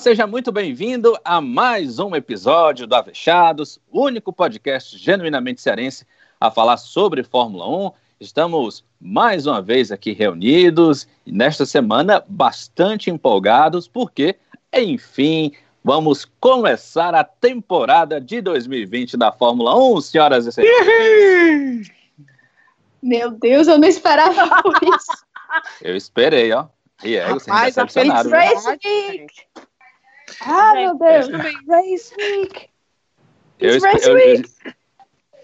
Seja muito bem-vindo a mais um episódio do Avechados, único podcast genuinamente cearense a falar sobre Fórmula 1. Estamos mais uma vez aqui reunidos e nesta semana bastante empolgados, porque, enfim, vamos começar a temporada de 2020 da Fórmula 1, senhoras e senhores. Meu Deus, eu não esperava por isso. Eu esperei, ó. E é, vocês Rapaz, a? Race Week! Ah, meu Deus! Race Week! Eu, It's Race eu- Week!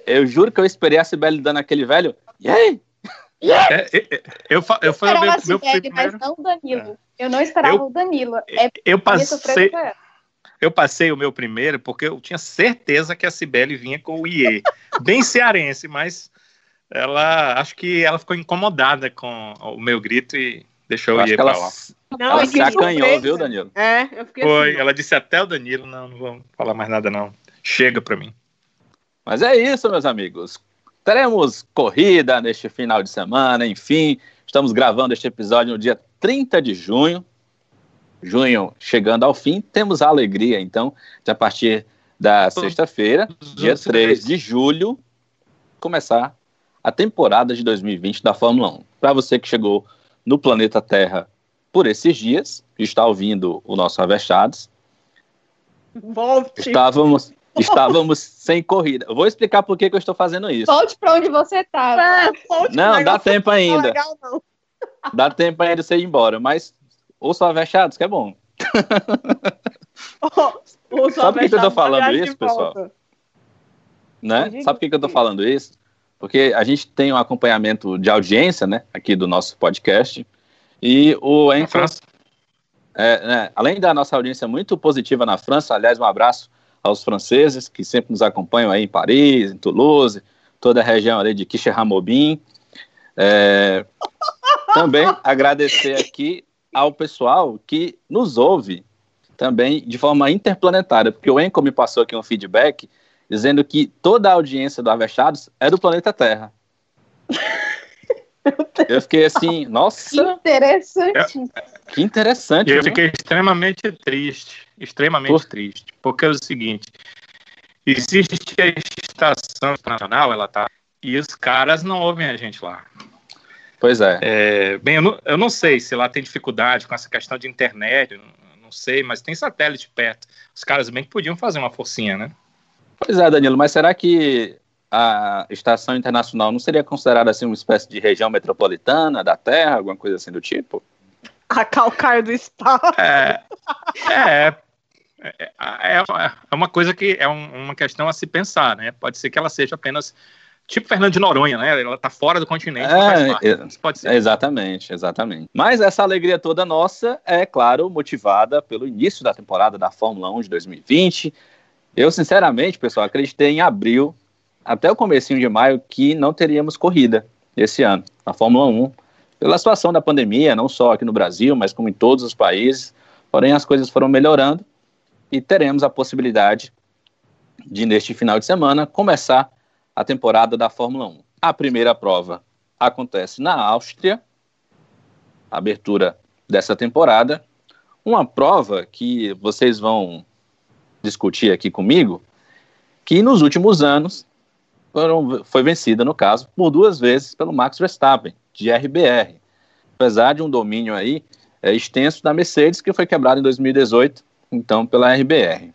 eu juro que eu esperei a Sibeli dando aquele velho. E aí? É, é, é, eu, eu o esperava meu, a meu Sibeli, mas primeiro. não o Danilo. Eu não esperava Eu- o Danilo. É Eu passei, eu passei o meu primeiro porque eu tinha certeza que a Cibele vinha com o IE. Bem cearense, mas ela acho que ela ficou incomodada com o meu grito e deixou Eu o IE pra lá. Não, ela se acanhou, surpresa. viu, Danilo? É, eu fiquei Foi, assim. ela disse até o Danilo, não, não vamos falar mais nada não. Chega pra mim. Mas é isso, meus amigos. Teremos corrida neste final de semana, enfim. Estamos gravando este episódio no dia 30 de junho. Junho chegando ao fim. Temos a alegria, então, de a partir da sexta-feira, dia 3 de julho, começar a temporada de 2020 da Fórmula 1. Para você que chegou no planeta Terra por esses dias, está ouvindo o nosso Avechados, Volte. Estávamos, estávamos sem corrida. Eu vou explicar por que, que eu estou fazendo isso. Volte pra onde você estava. É, volte, Não, dá tempo não tá ainda. legal, não. Dá tempo ainda de você ir embora, mas ouça o Avechados, que é bom. O Sabe por que eu tô Sovechado falando isso, pessoal? volta. Né? Sabe por que, que eu estou falando isso? Porque a gente tem um acompanhamento de audiência né, aqui do nosso podcast. E o Anchor, França. é, né, além da nossa audiência muito positiva na França, aliás, um abraço aos franceses que sempre nos acompanham aí em Paris, em Toulouse, toda a região ali de Quixeramobim. É, também agradecer aqui ao pessoal que nos ouve também de forma interplanetária, porque o Enco me passou aqui um feedback dizendo que toda a audiência do Avechados é do planeta Terra. Eu fiquei assim, Que nossa, interessante. que interessante. Eu viu? fiquei extremamente triste, extremamente Por- triste, porque é o seguinte, existe a estação internacional, ela tá, e os caras não ouvem a gente lá. Pois é. É, bem, eu não, eu não sei se lá tem dificuldade com essa questão de internet, não sei, mas tem satélite perto. Os caras bem que podiam fazer uma forcinha, né? Pois é, Danilo, mas será que a estação internacional não seria considerada assim uma espécie de região metropolitana da Terra, alguma coisa assim do tipo? A calcaio do espaço. É, é, é, é, uma- é uma coisa que é um- uma questão a se pensar, né? Pode ser que ela seja apenas tipo Fernando de Noronha, né? Ela tá fora do continente, É, parte. pode ser. Exatamente, exatamente. Mas essa alegria toda nossa é, claro, motivada pelo início da temporada da Fórmula 1 de 2020. Eu, sinceramente, pessoal, acreditei em abril, até o comecinho de maio, que não teríamos corrida esse ano na Fórmula 1, pela situação da pandemia, não só aqui no Brasil, mas como em todos os países. Porém, as coisas foram melhorando e teremos a possibilidade de, neste final de semana, começar a temporada da Fórmula 1. A primeira prova acontece na Áustria, abertura dessa temporada. Uma prova que vocês vão discutir aqui comigo, que nos últimos anos foram, foi vencida, no caso, por duas vezes pelo Max Verstappen, de RBR. Apesar de um domínio aí é, extenso da Mercedes, que foi quebrado em 2018, então pela RBR.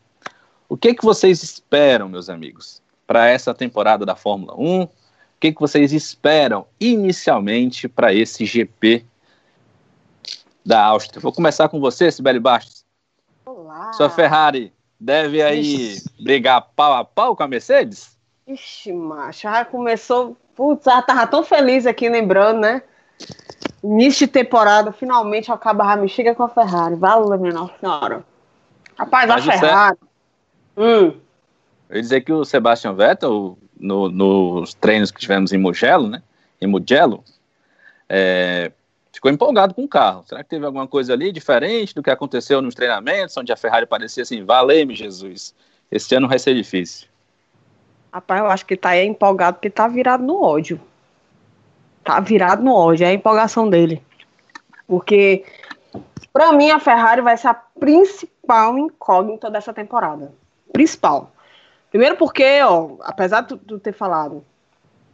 O que, que vocês esperam, meus amigos, para essa temporada da Fórmula 1? O que, que vocês esperam inicialmente para esse GP da Áustria? Vou começar com você, Sibeli Bastos. Olá. Sua Ferrari deve aí brigar pau a pau com a Mercedes? Ixi, macho, já começou. Putz, já tava tão feliz aqui lembrando, né? Início de temporada, finalmente acaba me chega com a Ferrari. Valeu, minha nossa senhora. Rapaz, Mas a isso é- Ferrari. Hum, Eu ia dizer que o Sebastian Vettel, no- nos treinos que tivemos em Mugello, né? Em Mugello, é, ficou empolgado com o carro. Será que teve alguma coisa ali diferente do que aconteceu nos treinamentos, onde a Ferrari parecia assim, valeu-me Jesus, esse ano vai ser difícil. Rapaz, eu acho que tá aí empolgado porque tá virado no ódio. Tá virado no ódio, é a empolgação dele. Porque, pra mim, a Ferrari vai ser a principal principal incógnita dessa temporada. Principal. Primeiro porque, ó, apesar de tu ter falado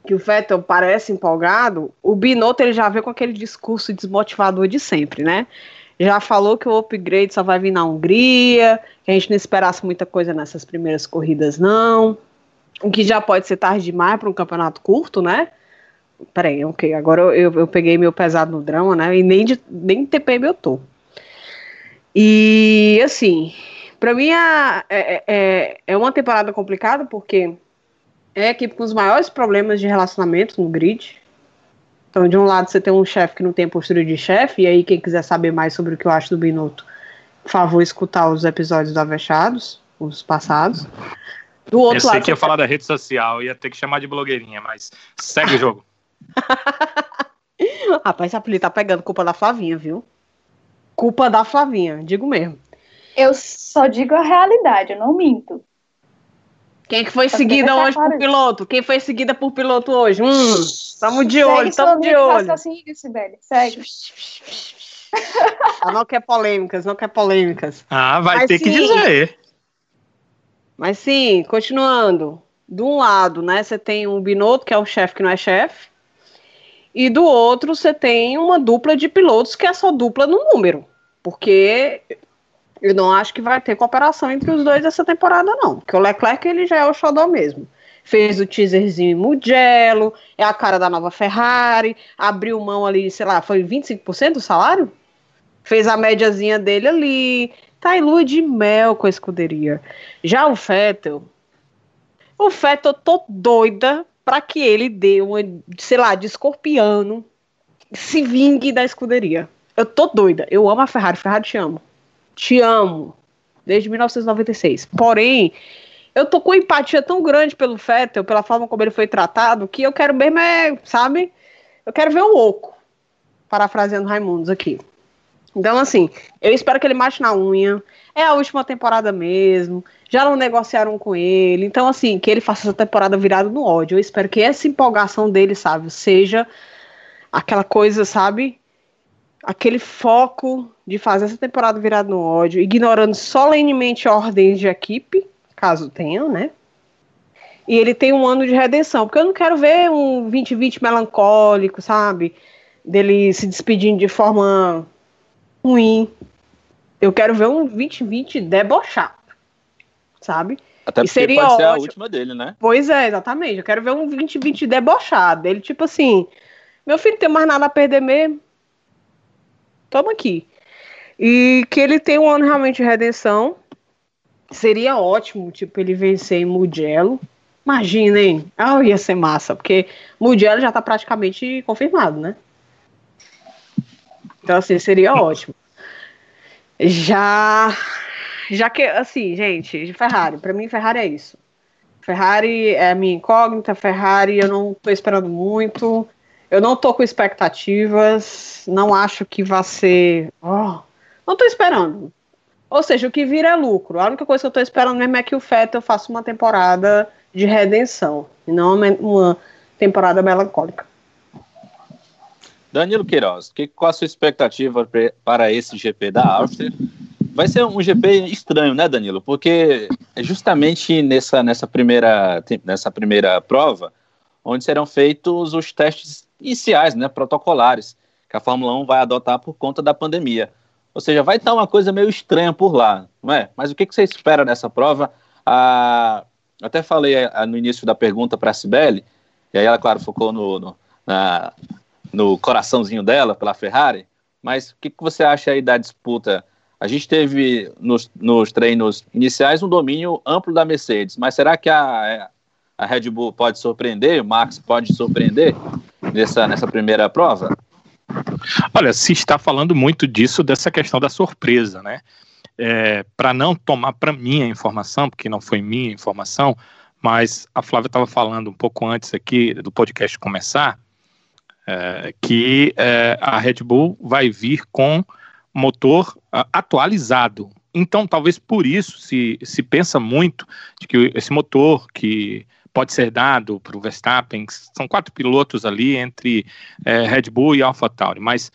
que o Vettel parece empolgado, o Binotto ele já veio com aquele discurso desmotivador de sempre, né? Já falou que o upgrade só vai vir na Hungria, que a gente não esperasse muita coisa nessas primeiras corridas, não. O que já pode ser tarde demais para um campeonato curto, né? Peraí, ok, agora eu, eu, peguei meu pesado no drama, né? E nem de nem TPM eu tô. E assim, para mim é, é, é, é uma temporada complicada porque é a equipe com os maiores problemas de relacionamento no grid. Então, de um lado, você tem um chefe que não tem postura de chefe, e aí, quem quiser saber mais sobre o que eu acho do Binotto, por favor, escutar os episódios do Avechados, os passados. Do outro eu sei lado, que ia falar da rede social, ia ter que chamar de blogueirinha, mas segue o jogo. Rapaz, esse apelido tá pegando culpa da Flavinha, viu? Culpa da Flavinha, digo mesmo. Eu só digo a realidade, eu não minto. Quem que foi seguida hoje por piloto? Quem foi seguida por piloto hoje? Hum, tamo de olho, tamo de olho. Segue. não quer polêmicas, não quer polêmicas. Ah, vai Mas ter sim, que dizer. Mas sim, continuando. De um lado, né, você tem um Binotto, que é o chefe que não é chefe. E do outro, você tem uma dupla de pilotos que é só dupla no número. Porque eu não acho que vai ter cooperação entre os dois essa temporada, não. Porque o Leclerc, ele já é o xodó mesmo. Fez o teaserzinho Mugello, é a cara da nova Ferrari, abriu mão ali, sei lá, foi 25% do salário? Fez a médiazinha dele ali, tá em lua de mel com a escuderia. Já o Fettel, o Fettel, eu tô doida para que ele dê uma, sei lá, de escorpiano, se vingue da escuderia. Eu tô doida, eu amo a Ferrari, Ferrari te amo te amo, desde 1996. Porém, eu tô com empatia tão grande pelo Fettel, pela forma como ele foi tratado, que eu quero mesmo é, sabe? Eu quero ver o oco. Parafraseando Raimundos aqui. Então, assim, eu espero que ele mate na unha. É a última temporada mesmo. Já não negociaram com ele. Então, assim, que ele faça essa temporada virada no ódio. Eu espero que essa empolgação dele, sabe, seja aquela coisa, sabe? aquele foco de fazer essa temporada virada no ódio, ignorando solenemente ordens de equipe, caso tenham, né? E ele tem um ano de redenção, porque eu não quero ver um 2020 melancólico, sabe? Dele se despedindo de forma ruim. Eu quero ver um 2020 debochado, sabe? Até porque seria pode ótimo. ser a última dele, né? Pois é, exatamente. Eu quero ver um 2020 debochado. Ele, tipo assim, meu filho tem mais nada a perder mesmo toma aqui. E que ele tem um ano realmente de redenção. Seria ótimo, tipo, ele vencer em Mugello. Imaginem, ah, ia ser massa, porque Mugello já tá praticamente confirmado, né? Então, assim, seria ótimo. Já, já que, assim, gente, Ferrari, para mim, Ferrari é isso. Ferrari é a minha incógnita, Ferrari eu não tô esperando muito. Eu não tô com expectativas, não acho que vai ser. Oh, não tô esperando. Ou seja, o que vira é lucro. A única coisa que eu tô esperando mesmo é que o Fettel faça uma temporada de redenção, e não uma temporada melancólica. Danilo Queiroz, que, qual a sua expectativa para esse GP da Áustria? Vai ser um GP estranho, né, Danilo? Porque é justamente nessa, nessa, primeira, nessa primeira prova onde serão feitos os testes iniciais, né, protocolares, que a Fórmula 1 vai adotar por conta da pandemia. Ou seja, vai estar uma coisa meio estranha por lá, não é? Mas o que, que você espera dessa prova? Ah, até falei no início da pergunta para a Cibele, e aí ela, claro, focou no, no, na, no coraçãozinho dela, pela Ferrari, mas o que, que você acha aí da disputa? A gente teve nos, nos treinos iniciais um domínio amplo da Mercedes, mas será que a, a Red Bull pode surpreender, o Max pode surpreender nessa, nessa primeira prova? Olha, se está falando muito disso, dessa questão da surpresa, né? É, para não tomar para mim a informação, porque não foi minha informação, mas a Flávia estava falando um pouco antes aqui do podcast começar, é, que é, a Red Bull vai vir com motor uh, atualizado. Então, talvez por isso se, se pensa muito de que esse motor que pode ser dado para o Verstappen. São quatro pilotos ali entre é, Red Bull e AlphaTauri, mas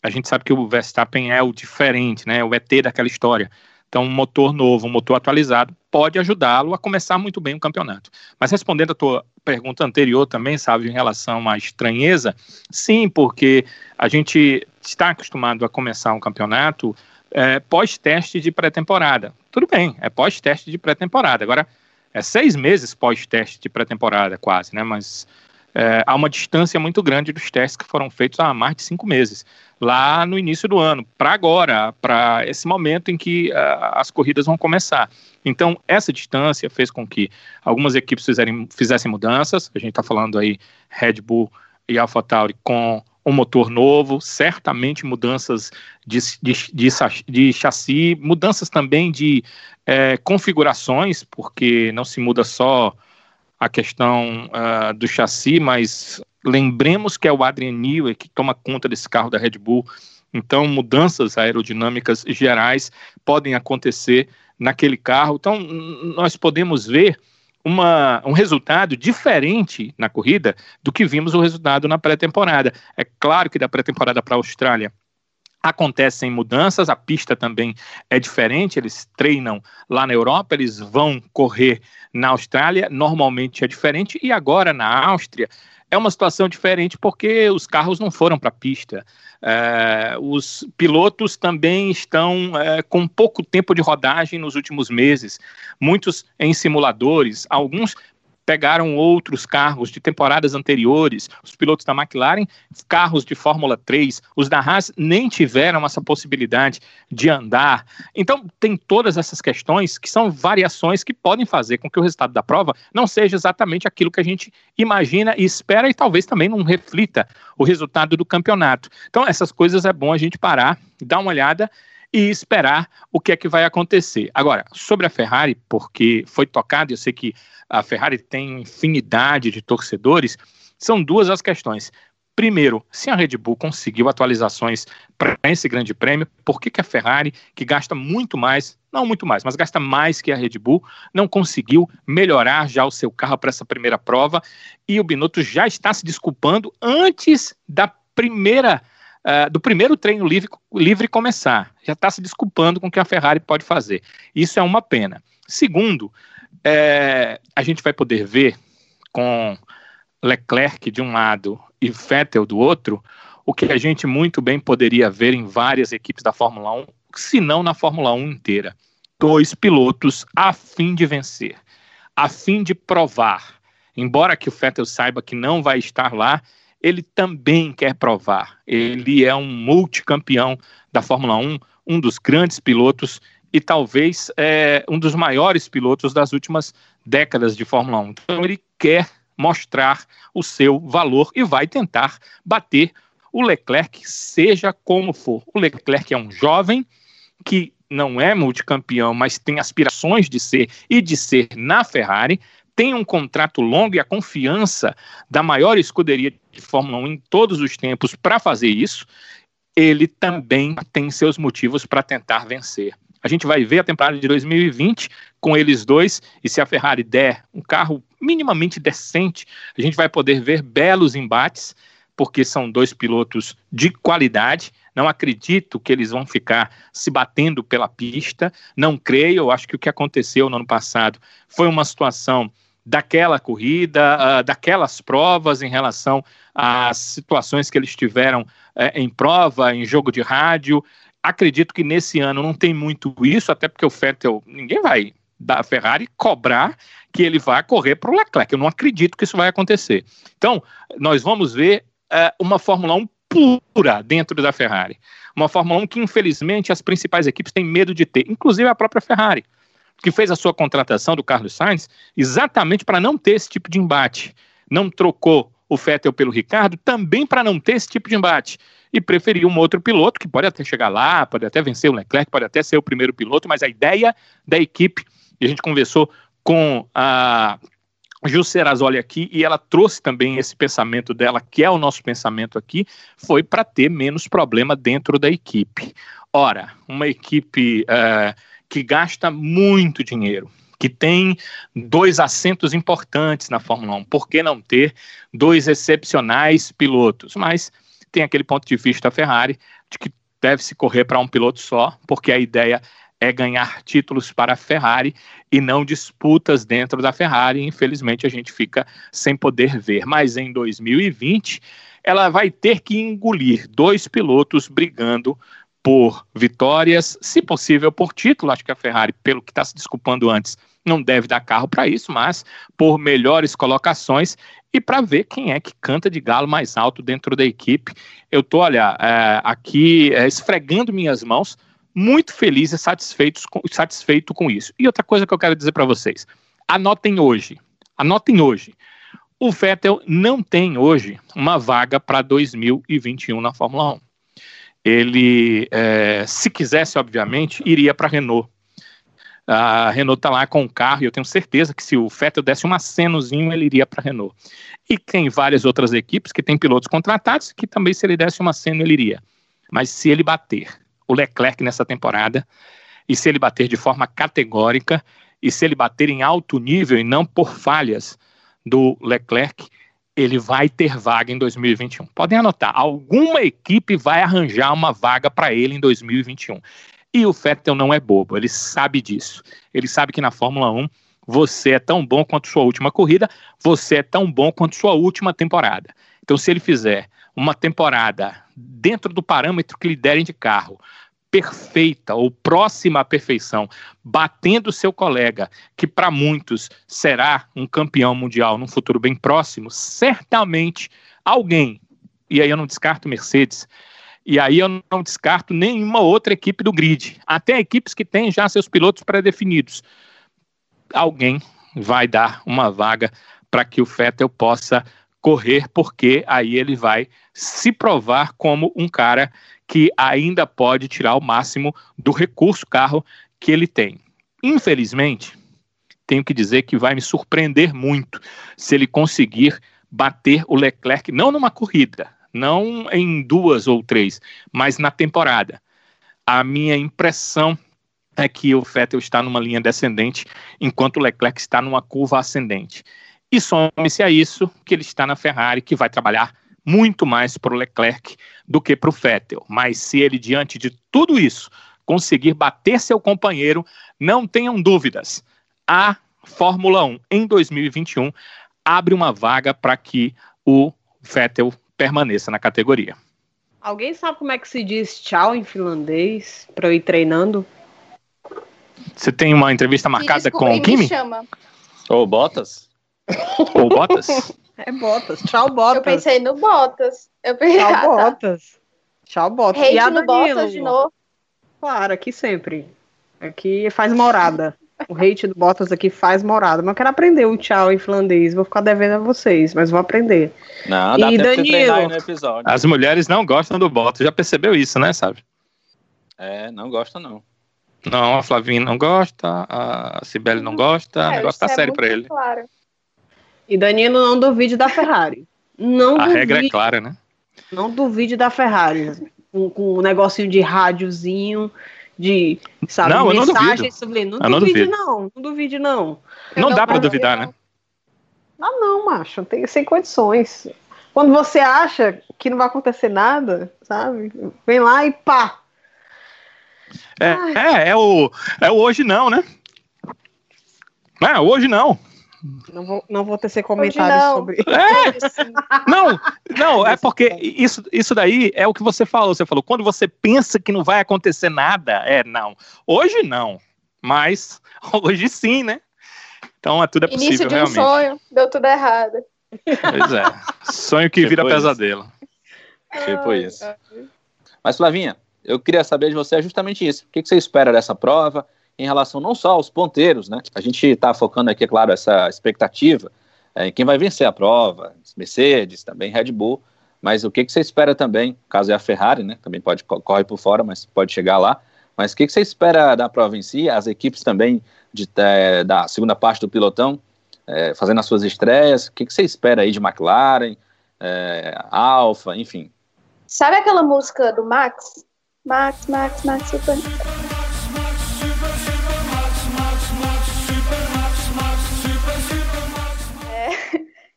a gente sabe que o Verstappen é o diferente, né? O ET daquela história. Então, um motor novo, um motor atualizado, pode ajudá-lo a começar muito bem o campeonato. Mas respondendo a tua pergunta anterior também, sabe, em relação à estranheza, sim, porque a gente está acostumado a começar um campeonato é, pós-teste de pré-temporada. Tudo bem, é pós-teste de pré-temporada. Agora, é seis meses pós-teste de pré-temporada, quase, né? Mas é, há uma distância muito grande dos testes que foram feitos há mais de cinco meses, lá no início do ano, para agora, para esse momento em que uh, as corridas vão começar. Então, essa distância fez com que algumas equipes fizerem, fizessem mudanças, a gente está falando aí Red Bull e AlphaTauri com um motor novo, certamente mudanças de, de, de, de chassi, mudanças também de é, configurações, porque não se muda só a questão uh, do chassi, mas lembremos que é o Adrian Newey que toma conta desse carro da Red Bull, então mudanças aerodinâmicas gerais podem acontecer naquele carro, então nós podemos ver uma, um resultado diferente na corrida do que vimos o resultado na pré-temporada. É claro que da pré-temporada para a Austrália acontecem mudanças, a pista também é diferente, eles treinam lá na Europa, eles vão correr na Austrália, normalmente é diferente, e agora na Áustria é uma situação diferente porque os carros não foram para a pista. É, os pilotos também estão é, com pouco tempo de rodagem nos últimos meses, muitos em simuladores, alguns pegaram outros carros de temporadas anteriores, os pilotos da McLaren, carros de Fórmula 3, os da Haas nem tiveram essa possibilidade de andar. Então, tem todas essas questões que são variações que podem fazer com que o resultado da prova não seja exatamente aquilo que a gente imagina e espera e talvez também não reflita o resultado do campeonato. Então, essas coisas é bom a gente parar, dar uma olhada e esperar o que é que vai acontecer. Agora, sobre a Ferrari, porque foi tocado, eu sei que a Ferrari tem infinidade de torcedores, são duas as questões. Primeiro, se a Red Bull conseguiu atualizações para esse grande prêmio, por que, que a Ferrari, que gasta muito mais, não muito mais, mas gasta mais que a Red Bull, não conseguiu melhorar já o seu carro para essa primeira prova? E o Binotto já está se desculpando antes da primeira uh, do primeiro treino livre, livre começar. Já está se desculpando com o que a Ferrari pode fazer. Isso é uma pena. Segundo, é, a gente vai poder ver com Leclerc de um lado e Vettel do outro, o que a gente muito bem poderia ver em várias equipes da Fórmula 1, se não na Fórmula 1 inteira. Dois pilotos a fim de vencer, a fim de provar. Embora que o Vettel saiba que não vai estar lá, ele também quer provar. Ele é um multicampeão da Fórmula 1, um dos grandes pilotos e talvez é, um dos maiores pilotos das últimas décadas de Fórmula 1. Então ele quer mostrar o seu valor e vai tentar bater o Leclerc, seja como for. O Leclerc é um jovem que não é multicampeão, mas tem aspirações de ser e de ser na Ferrari, tem um contrato longo e a confiança da maior escuderia de Fórmula 1 em todos os tempos para fazer isso, ele também tem seus motivos para tentar vencer. A gente vai ver a temporada de 2020 com eles dois, e se a Ferrari der um carro minimamente decente, a gente vai poder ver belos embates, porque são dois pilotos de qualidade. Não acredito que eles vão ficar se batendo pela pista, não creio. Eu acho que o que aconteceu no ano passado foi uma situação daquela corrida, uh, daquelas provas em relação às situações que eles tiveram uh, em prova, em jogo de rádio. Acredito que nesse ano não tem muito isso, até porque o Vettel, ninguém vai da Ferrari cobrar que ele vá correr para o Leclerc. Eu não acredito que isso vai acontecer. Então, nós vamos ver uh, uma Fórmula 1 pura dentro da Ferrari. Uma Fórmula 1 que, infelizmente, as principais equipes têm medo de ter, inclusive a própria Ferrari que fez a sua contratação do Carlos Sainz exatamente para não ter esse tipo de embate. Não trocou o Vettel pelo Ricardo também para não ter esse tipo de embate. E preferiu um outro piloto que pode até chegar lá, pode até vencer o Leclerc, pode até ser o primeiro piloto, mas a ideia da equipe, e a gente conversou com a Ju Serazoli aqui, e ela trouxe também esse pensamento dela, que é o nosso pensamento aqui, foi para ter menos problema dentro da equipe. Ora, uma equipe. Uh, que gasta muito dinheiro, que tem dois assentos importantes na Fórmula 1. Por que não ter dois excepcionais pilotos? Mas tem aquele ponto de vista da Ferrari de que deve se correr para um piloto só, porque a ideia é ganhar títulos para a Ferrari e não disputas dentro da Ferrari. Infelizmente, a gente fica sem poder ver. Mas em 2020, ela vai ter que engolir dois pilotos brigando por vitórias, se possível por título. Acho que a Ferrari, pelo que está se desculpando antes, não deve dar carro para isso, mas por melhores colocações e para ver quem é que canta de galo mais alto dentro da equipe. Eu estou, olha, é, aqui é, esfregando minhas mãos, muito feliz e satisfeito com, satisfeito com isso. E outra coisa que eu quero dizer para vocês: anotem hoje, anotem hoje. O Vettel não tem hoje uma vaga para 2021 na Fórmula 1. Ele, é, se quisesse, obviamente, iria para a Renault a Renault está lá com o carro e eu tenho certeza que se o Vettel desse um acenozinho, ele iria para a Renault. E tem várias outras equipes que têm pilotos contratados que também, se ele desse um aceno, ele iria. Mas se ele bater o Leclerc nessa temporada, e se ele bater de forma categórica, e se ele bater em alto nível e não por falhas do Leclerc, ele vai ter vaga em 2021. Podem anotar, alguma equipe vai arranjar uma vaga para ele em 2021. E o Vettel não é bobo, ele sabe disso. Ele sabe que na Fórmula 1 você é tão bom quanto sua última corrida, você é tão bom quanto sua última temporada. Então, se ele fizer uma temporada dentro do parâmetro que lhe derem de carro, perfeita ou próxima à perfeição, batendo seu colega, que para muitos será um campeão mundial num futuro bem próximo, certamente alguém, e aí eu não descarto Mercedes, e aí eu não descarto nenhuma outra equipe do grid. Até equipes que têm já seus pilotos pré-definidos. Alguém vai dar uma vaga para que o Vettel possa correr, porque aí ele vai se provar como um cara que ainda pode tirar o máximo do recurso carro que ele tem. Infelizmente, tenho que dizer que vai me surpreender muito se ele conseguir bater o Leclerc, não numa corrida, não em duas ou três, mas na temporada. A minha impressão é que o Vettel está numa linha descendente, enquanto o Leclerc está numa curva ascendente. E some-se a isso que ele está na Ferrari, que vai trabalhar muito mais para o Leclerc do que para o Vettel. Mas se ele, diante de tudo isso, conseguir bater seu companheiro, não tenham dúvidas. A Fórmula 1 em 2021 abre uma vaga para que o Vettel permaneça na categoria. Alguém sabe como é que se diz tchau em finlandês para eu ir treinando? Você tem uma entrevista marcada com o Kimi? Ou Botas? Ou Botas? É Botas. Tchau, Botas. Eu pensei no Botas. Eu pensei, Tchau, ah, tá. Botas. Tchau, Botas. Hate e a no Botas de novo? Claro, aqui sempre. Aqui faz morada. O hate do Bottas aqui faz morada. Mas eu quero aprender o tchau em finlandês. Vou ficar devendo a vocês, mas vou aprender. Não, dá e tempo Danilo, de no episódio. As mulheres não gostam do Bottas. Já percebeu isso, né, sabe? É, não gosta não. Não, a Flavinha não gosta, a Cibele não gosta, é, o negócio tá é sério pra ele. Claro. E Danilo não duvide da Ferrari. Não a duvide, regra é clara, né? Não duvide da Ferrari. Com, com um negocinho de rádiozinho de, sabe, não, eu não duvido. sobre. Não, não duvide, não. Não duvide, não. Não, não dá para duvidar, né? Ah, não, macho. Tem, sem condições. Quando você acha que não vai acontecer nada, sabe? Vem lá e pá. É, é, é, o, é o hoje não, né? É, hoje não. Não vou, não vou tecer comentários sobre. É. não, não, é porque isso, isso daí é o que você falou. Você falou, quando você pensa que não vai acontecer nada, é não. Hoje não, mas hoje sim, né? Então é tudo é possível, Início de um realmente. sonho, deu tudo errado. Pois é. Sonho que tipo vira isso. pesadelo. Tipo isso. Mas, Flavinha, eu queria saber de você justamente isso. O que você espera dessa prova? Em relação não só aos ponteiros, né? A gente está focando aqui, é claro, essa expectativa é, em quem vai vencer a prova, Mercedes, também Red Bull, mas o que, que você espera também, caso é a Ferrari, né? Também pode corre por fora, mas pode chegar lá. Mas o que, que você espera da prova em si? As equipes também de, é, da segunda parte do pilotão é, fazendo as suas estreias. O que, que você espera aí de McLaren, é, Alfa, enfim? Sabe aquela música do Max? Max, Max, Max, super.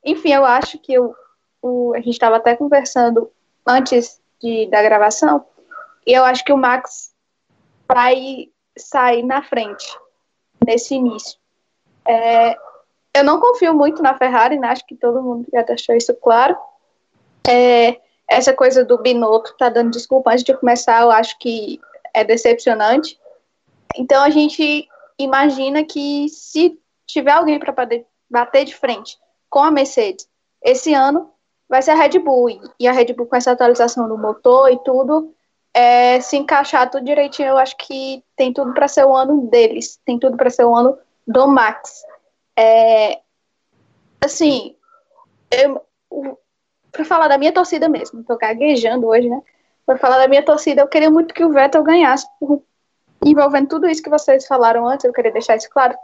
Enfim, eu acho que o, o a gente estava até conversando antes de, da gravação, e eu acho que o Max vai sair na frente nesse início. É, eu não confio muito na Ferrari, né? acho que todo mundo já deixou isso claro. É, essa coisa do Binotto tá dando desculpa antes de começar, eu acho que é decepcionante. Então a gente imagina que se tiver alguém para bater de frente com a Mercedes esse ano, vai ser a Red Bull. E a Red Bull com essa atualização do motor e tudo, é, se encaixar tudo direitinho, eu acho que tem tudo para ser o ano deles, tem tudo para ser o ano do Max. É, assim, para falar da minha torcida mesmo, tô gaguejando hoje, né? Para falar da minha torcida, eu queria muito que o Vettel ganhasse, por, envolvendo tudo isso que vocês falaram antes, eu queria deixar isso claro,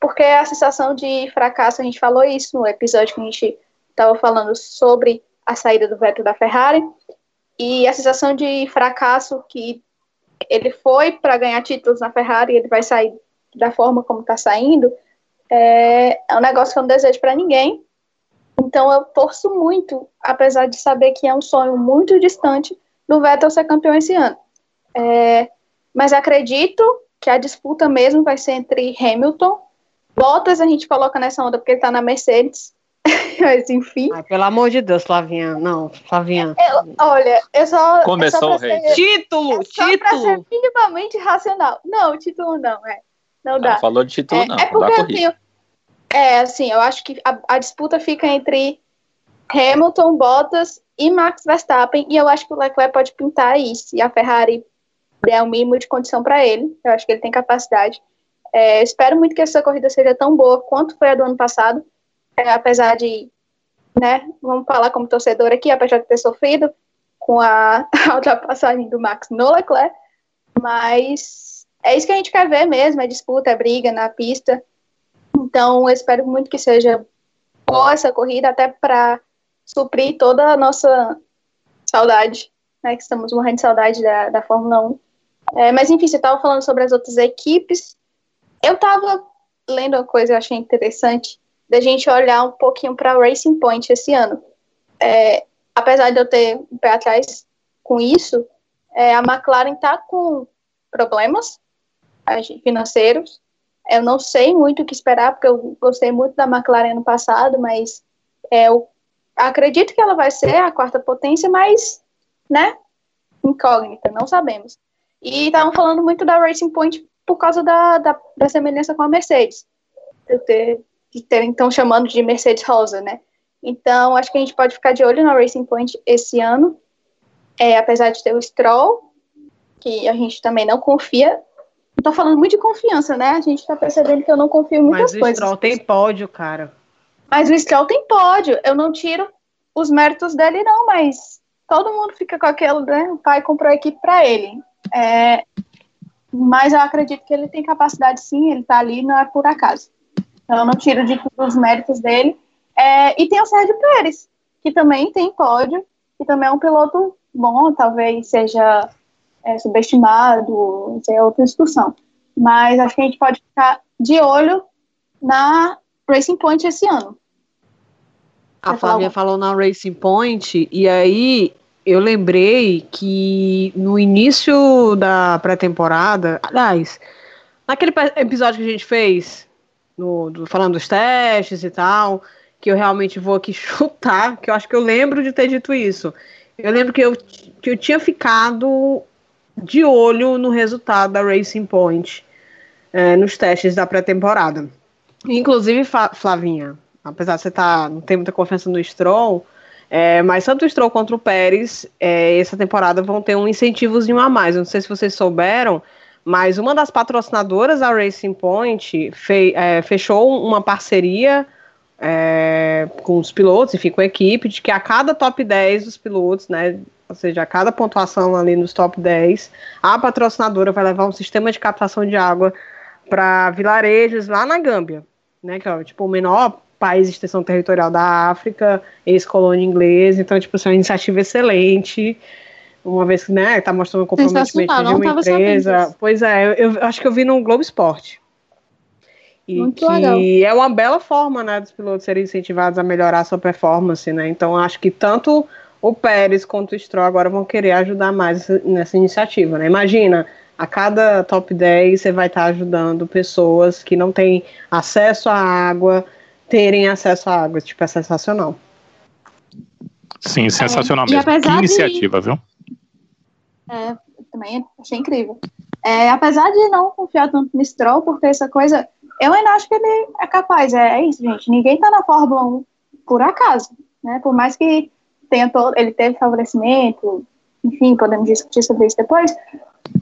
porque a sensação de fracasso, a gente falou isso no episódio que a gente estava falando sobre a saída do Vettel da Ferrari, e a sensação de fracasso que ele foi para ganhar títulos na Ferrari, ele vai sair da forma como está saindo, é, é, um negócio que eu não desejo para ninguém. Então eu torço muito, apesar de saber que é um sonho muito distante do Vettel ser campeão esse ano. É, mas acredito que a disputa mesmo vai ser entre Hamilton, Bottas a gente coloca nessa onda porque ele está na Mercedes, Mas enfim. Ai, pelo amor de Deus, Flavinha. Não, Flavinha. Eu, olha, eu só. Começou é o rei. Título! É título! Pra ser minimamente racional. Não, título não, é. Não dá. Não falou de título, é, não. É porque assim, é assim, eu acho que a, a, disputa fica entre Hamilton, Bottas e Max Verstappen, e eu acho que o Leclerc pode pintar isso. E a Ferrari der o um mínimo de condição para ele. Eu acho que ele tem capacidade. É, espero muito que essa corrida seja tão boa quanto foi a do ano passado é, apesar de, né, vamos falar como torcedor aqui, apesar de ter sofrido com a, ultrapassagem do Max no Leclerc, mas é isso que a gente quer ver mesmo, é disputa, é briga na pista. Então, eu espero muito que seja boa essa corrida, até para suprir toda a nossa saudade, né, que estamos morrendo de saudade da, da Fórmula 1. É, mas, enfim, você estava falando sobre as outras equipes. Eu estava lendo uma coisa que eu achei interessante, da gente olhar um pouquinho para Racing Point esse ano. É, apesar de eu ter um pé atrás com isso, é, a McLaren está com problemas financeiros. Eu não sei muito o que esperar, porque eu gostei muito da McLaren no passado, mas é, eu acredito que ela vai ser a quarta potência, mas, né, incógnita, não sabemos. E estavam falando muito da Racing Point por causa da, da, da semelhança com a Mercedes. Eu ter que estão chamando de Mercedes Rosa, né? Então, acho que a gente pode ficar de olho na Racing Point esse ano, é, apesar de ter o Stroll, que a gente também não confia. Estou falando muito de confiança, né? A gente está percebendo que eu não confio em muitas Mas coisas. Mas o Stroll tem pódio, cara. Mas o Stroll tem pódio. Eu não tiro os méritos dele, não, mas todo mundo fica com aquele, né? O pai comprou a equipe para ele. É, mas eu acredito que ele tem capacidade sim, ele está ali, não é por acaso. Então, eu não tiro de tudo os méritos dele. É, e tem o Sérgio Pérez, que também tem pódio, que também é um piloto bom, talvez seja é, subestimado, seja outra discussão. Mas acho que a gente pode ficar de olho na Racing Point esse ano. A Flávia falou na Racing Point, e aí eu lembrei que no início da pré-temporada, aliás, naquele episódio que a gente fez no, do, falando dos testes e tal, que eu realmente vou aqui chutar, que eu acho que eu lembro de ter dito isso. Eu lembro que eu, que eu tinha ficado de olho no resultado da Racing Point é, nos testes da pré-temporada. Inclusive, Flavinha, apesar de você tá, não ter muita confiança no Stroll, é, mas tanto o Stroll quanto o Pérez, é, essa temporada vão ter um incentivozinho a mais. Eu não sei se vocês souberam, mas uma das patrocinadoras da Racing Point fe, é, fechou uma parceria é, com os pilotos, enfim, com a equipe, de que a cada top 10 dos pilotos, né, ou seja, a cada pontuação ali nos top 10, a patrocinadora vai levar um sistema de captação de água para vilarejos lá na Gâmbia, né, que é tipo o menor país de extensão territorial da África, ex-colônia inglesa, então, tipo, assim, é uma iniciativa excelente, uma vez que né, tá mostrando o comprometimento de uma empresa. Pois é, eu, eu, acho que eu vi no Globo Esporte. E Muito que legal. é uma bela forma, né, dos pilotos serem incentivados a melhorar a sua performance, né? Então acho que tanto o Pérez quanto o Stroll agora vão querer ajudar mais nessa iniciativa, né? Imagina A cada top 10 você vai estar ajudando pessoas que não têm acesso à água, terem acesso à água. Tipo, é sensacional. Sim, sensacional é, mesmo. Que iniciativa, de... viu? É, também achei incrível. É, apesar de não confiar tanto no Stroll, porque essa coisa, eu ainda acho que ele é capaz. É, é isso, gente. Ninguém tá na Fórmula 1 por acaso, né? Por mais que tenha todo, ele teve favorecimento, enfim, podemos discutir sobre isso depois,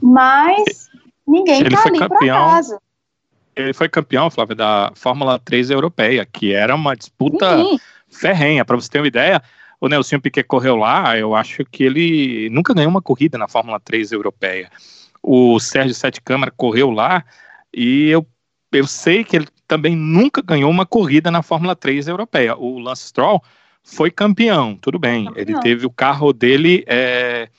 mas ninguém ele tá ali campeão, por acaso. Ele foi campeão, Flávia, da Fórmula 3 europeia, que era uma disputa Sim. ferrenha. Para você ter uma ideia, o Nelson Piquet correu lá, eu acho que ele nunca ganhou uma corrida na Fórmula 3 europeia. O Sérgio Sete Câmara correu lá e eu, eu sei que ele também nunca ganhou uma corrida na Fórmula 3 europeia. O Lance Stroll foi campeão, tudo bem. Campeão. Ele teve o carro dele, é,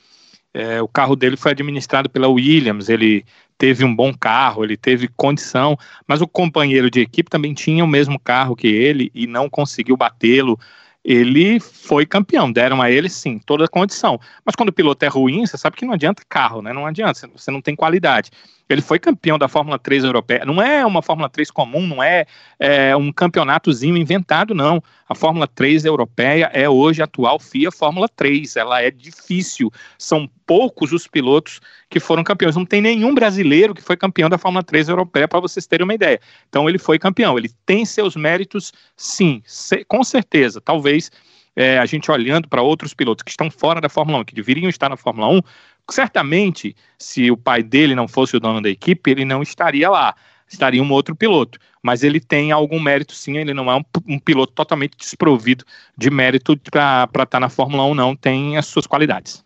é, o carro dele foi administrado pela Williams, ele teve um bom carro, ele teve condição, mas o companheiro de equipe também tinha o mesmo carro que ele e não conseguiu batê-lo ele foi campeão, deram a ele sim, toda a condição. Mas quando o piloto é ruim, você sabe que não adianta carro, né? Não adianta, você não tem qualidade. Ele foi campeão da Fórmula 3 europeia. Não é uma Fórmula 3 comum, não é, é, um campeonatozinho inventado, não. A Fórmula 3 europeia é hoje a atual FIA Fórmula 3. Ela é difícil. São poucos os pilotos que foram campeões. Não tem nenhum brasileiro que foi campeão da Fórmula 3 europeia, para vocês terem uma ideia. Então ele foi campeão. Ele tem seus méritos, sim, com certeza. Talvez. É, a gente olhando para outros pilotos que estão fora da Fórmula 1, que deveriam estar na Fórmula 1, certamente, se o pai dele não fosse o dono da equipe, ele não estaria lá. Estaria um outro piloto. Mas ele tem algum mérito, sim. Ele não é um, um piloto totalmente desprovido de mérito para estar tá na Fórmula 1, não. Tem as suas qualidades.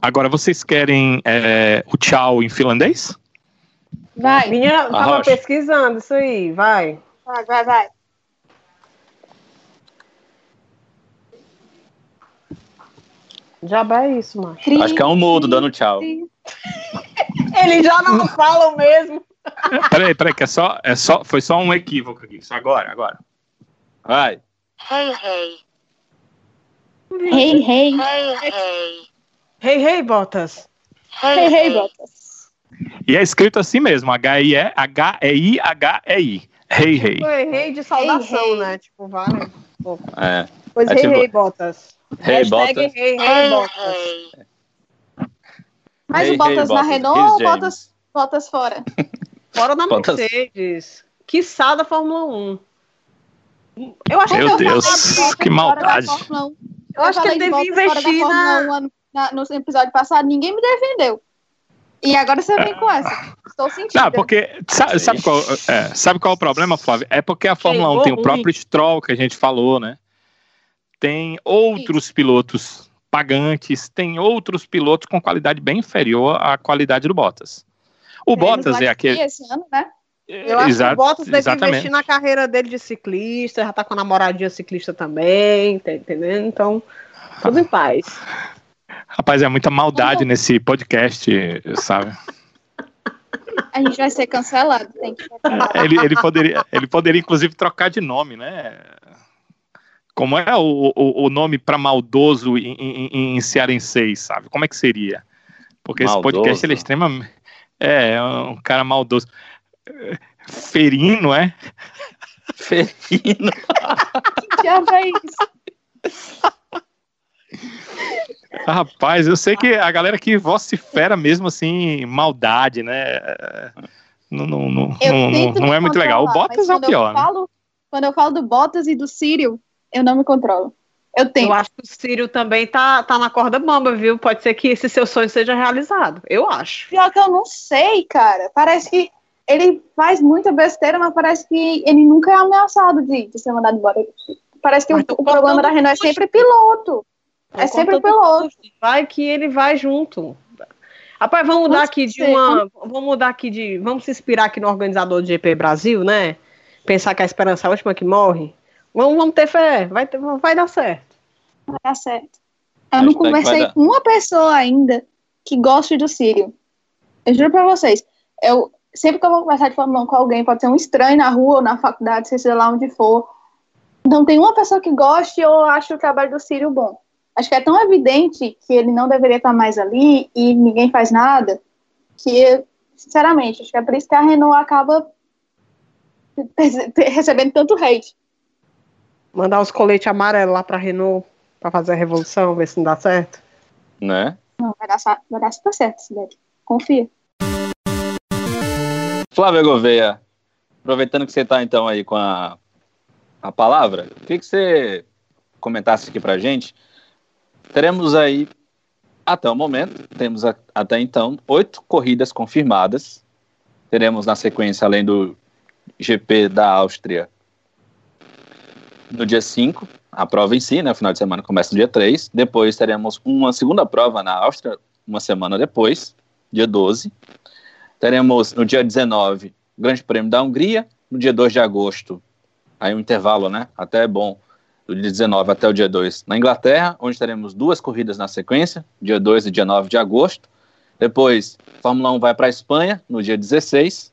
Agora, vocês querem é, o tchau em finlandês? Vai. Minha, tava pesquisando isso aí. Vai. Vai, vai, vai. Já é isso. Cri, Acho que é um mudo dando tchau. Eles já não falam mesmo. Peraí, peraí, que é só, é só, foi só um equívoco aqui. Só agora, agora. Vai. Hey, hey. Hey, hey. Hey, hey. Hey, hey, Botas. Hey, hey, hey Botas. E é escrito assim mesmo, H-I-E, H-E-I-H-E-I. Hey, hey. Foi hey de saudação, hey, hey. né? Tipo, vale. É. Pois é, hey, tipo... hey, Botas. Hey, Bottas. Hey, hey, Bottas. Mas hey, o Bottas hey, na Renault ou Bottas, Bottas fora? Fora da Mercedes. Quiçá da Fórmula 1. Eu acho Meu que Deus, que maldade. Eu acho que ele devia investir na... na... No episódio passado, ninguém me defendeu. E agora você vem com essa. Estou sentindo. Não, porque sabe, sabe, qual, é, sabe qual é o problema, Flávio? É porque a Fórmula Chegou 1 tem o próprio Stroll que a gente falou, né? Tem outros Isso. pilotos pagantes, tem outros pilotos com qualidade bem inferior à qualidade do Bottas. O Bottas é aquele. Esse ano, né? Eu acho Exato, que o Bottas deve exatamente. investir na carreira dele de ciclista, já tá com a namoradinha ciclista também, tá entendendo? Então, tudo em paz. Rapaz, é muita maldade nesse podcast, sabe? A gente vai ser cancelado. Tem que... ele, ele, poderia, ele poderia, inclusive, trocar de nome, né? Como é o, o, o nome para maldoso em, em, em cearenseis, sabe? Como é que seria? Porque maldoso. esse podcast ele é extremamente. É, é, um cara maldoso. Ferino, é? Ferino. que diabo é isso? Rapaz, eu sei que a galera que vocifera mesmo assim, maldade, né? Não, não, não, não, não é muito legal. O Bottas é o pior. Eu né? falo, né? Quando eu falo do Bottas e do Sírio, eu não me controlo. Eu tenho. Eu acho que o Círio também tá, tá na corda bamba, viu? Pode ser que esse seu sonho seja realizado. Eu acho. Pior que eu não sei, cara. Parece que ele faz muita besteira, mas parece que ele nunca é ameaçado de, de ser mandado embora. Parece que o, o problema da Renault é sempre piloto. é sempre piloto. Vai que ele vai junto. Rapaz, vamos mudar aqui de uma. Vamos mudar aqui de. Vamos se inspirar aqui no organizador do GP Brasil, né? Pensar que a esperança é a última que morre. Vamos, vamos ter fé, vai, ter, vai dar certo. Vai dar certo. Eu não conversei com uma pessoa ainda que goste do Sírio. Eu juro pra vocês, eu sempre que eu vou conversar de Fórmula 1 com alguém, pode ser um estranho na rua ou na faculdade, seja lá onde for, não tem uma pessoa que goste ou ache o trabalho do Sírio bom. acho que é tão evidente que ele não deveria estar mais ali e ninguém faz nada, que, sinceramente, acho que é por isso que a Renault acaba recebendo tanto hate. Mandar os coletes amarelos lá pra Renault pra fazer a revolução, ver se não dá certo. Né? Não, vai dar, vai dar super certo, Cidade. Confia. Flávia Gouveia, aproveitando que você está então aí com a, a palavra, queria que você comentasse aqui pra gente. Teremos aí, até o momento, temos a, até então oito corridas confirmadas. Teremos na sequência, além do GP da Áustria, no dia 5, a prova em si, né? O final de semana começa no dia 3. Depois teremos uma segunda prova na Áustria, uma semana depois, dia 12. Teremos no dia 19 o Grande Prêmio da Hungria. No dia 2 de agosto, aí um intervalo, né? Até é bom, do dia 19 até o dia 2 na Inglaterra, onde teremos duas corridas na sequência, dia 2 e dia 9 de agosto. Depois, Fórmula 1 vai para a Espanha no dia 16.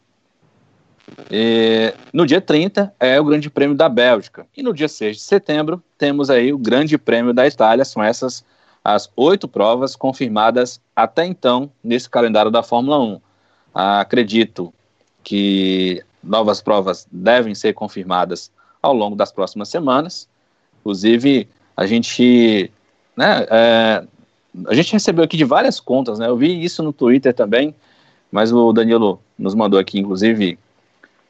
E no dia 30 é o Grande Prêmio da Bélgica. E no dia 6 de setembro temos aí o Grande Prêmio da Itália. São essas as oito provas confirmadas até então nesse calendário da Fórmula 1. Ah, acredito que novas provas devem ser confirmadas ao longo das próximas semanas. Inclusive, a gente, né, é, a gente recebeu aqui de várias contas, né? Eu vi isso no Twitter também, mas o Danilo nos mandou aqui, inclusive,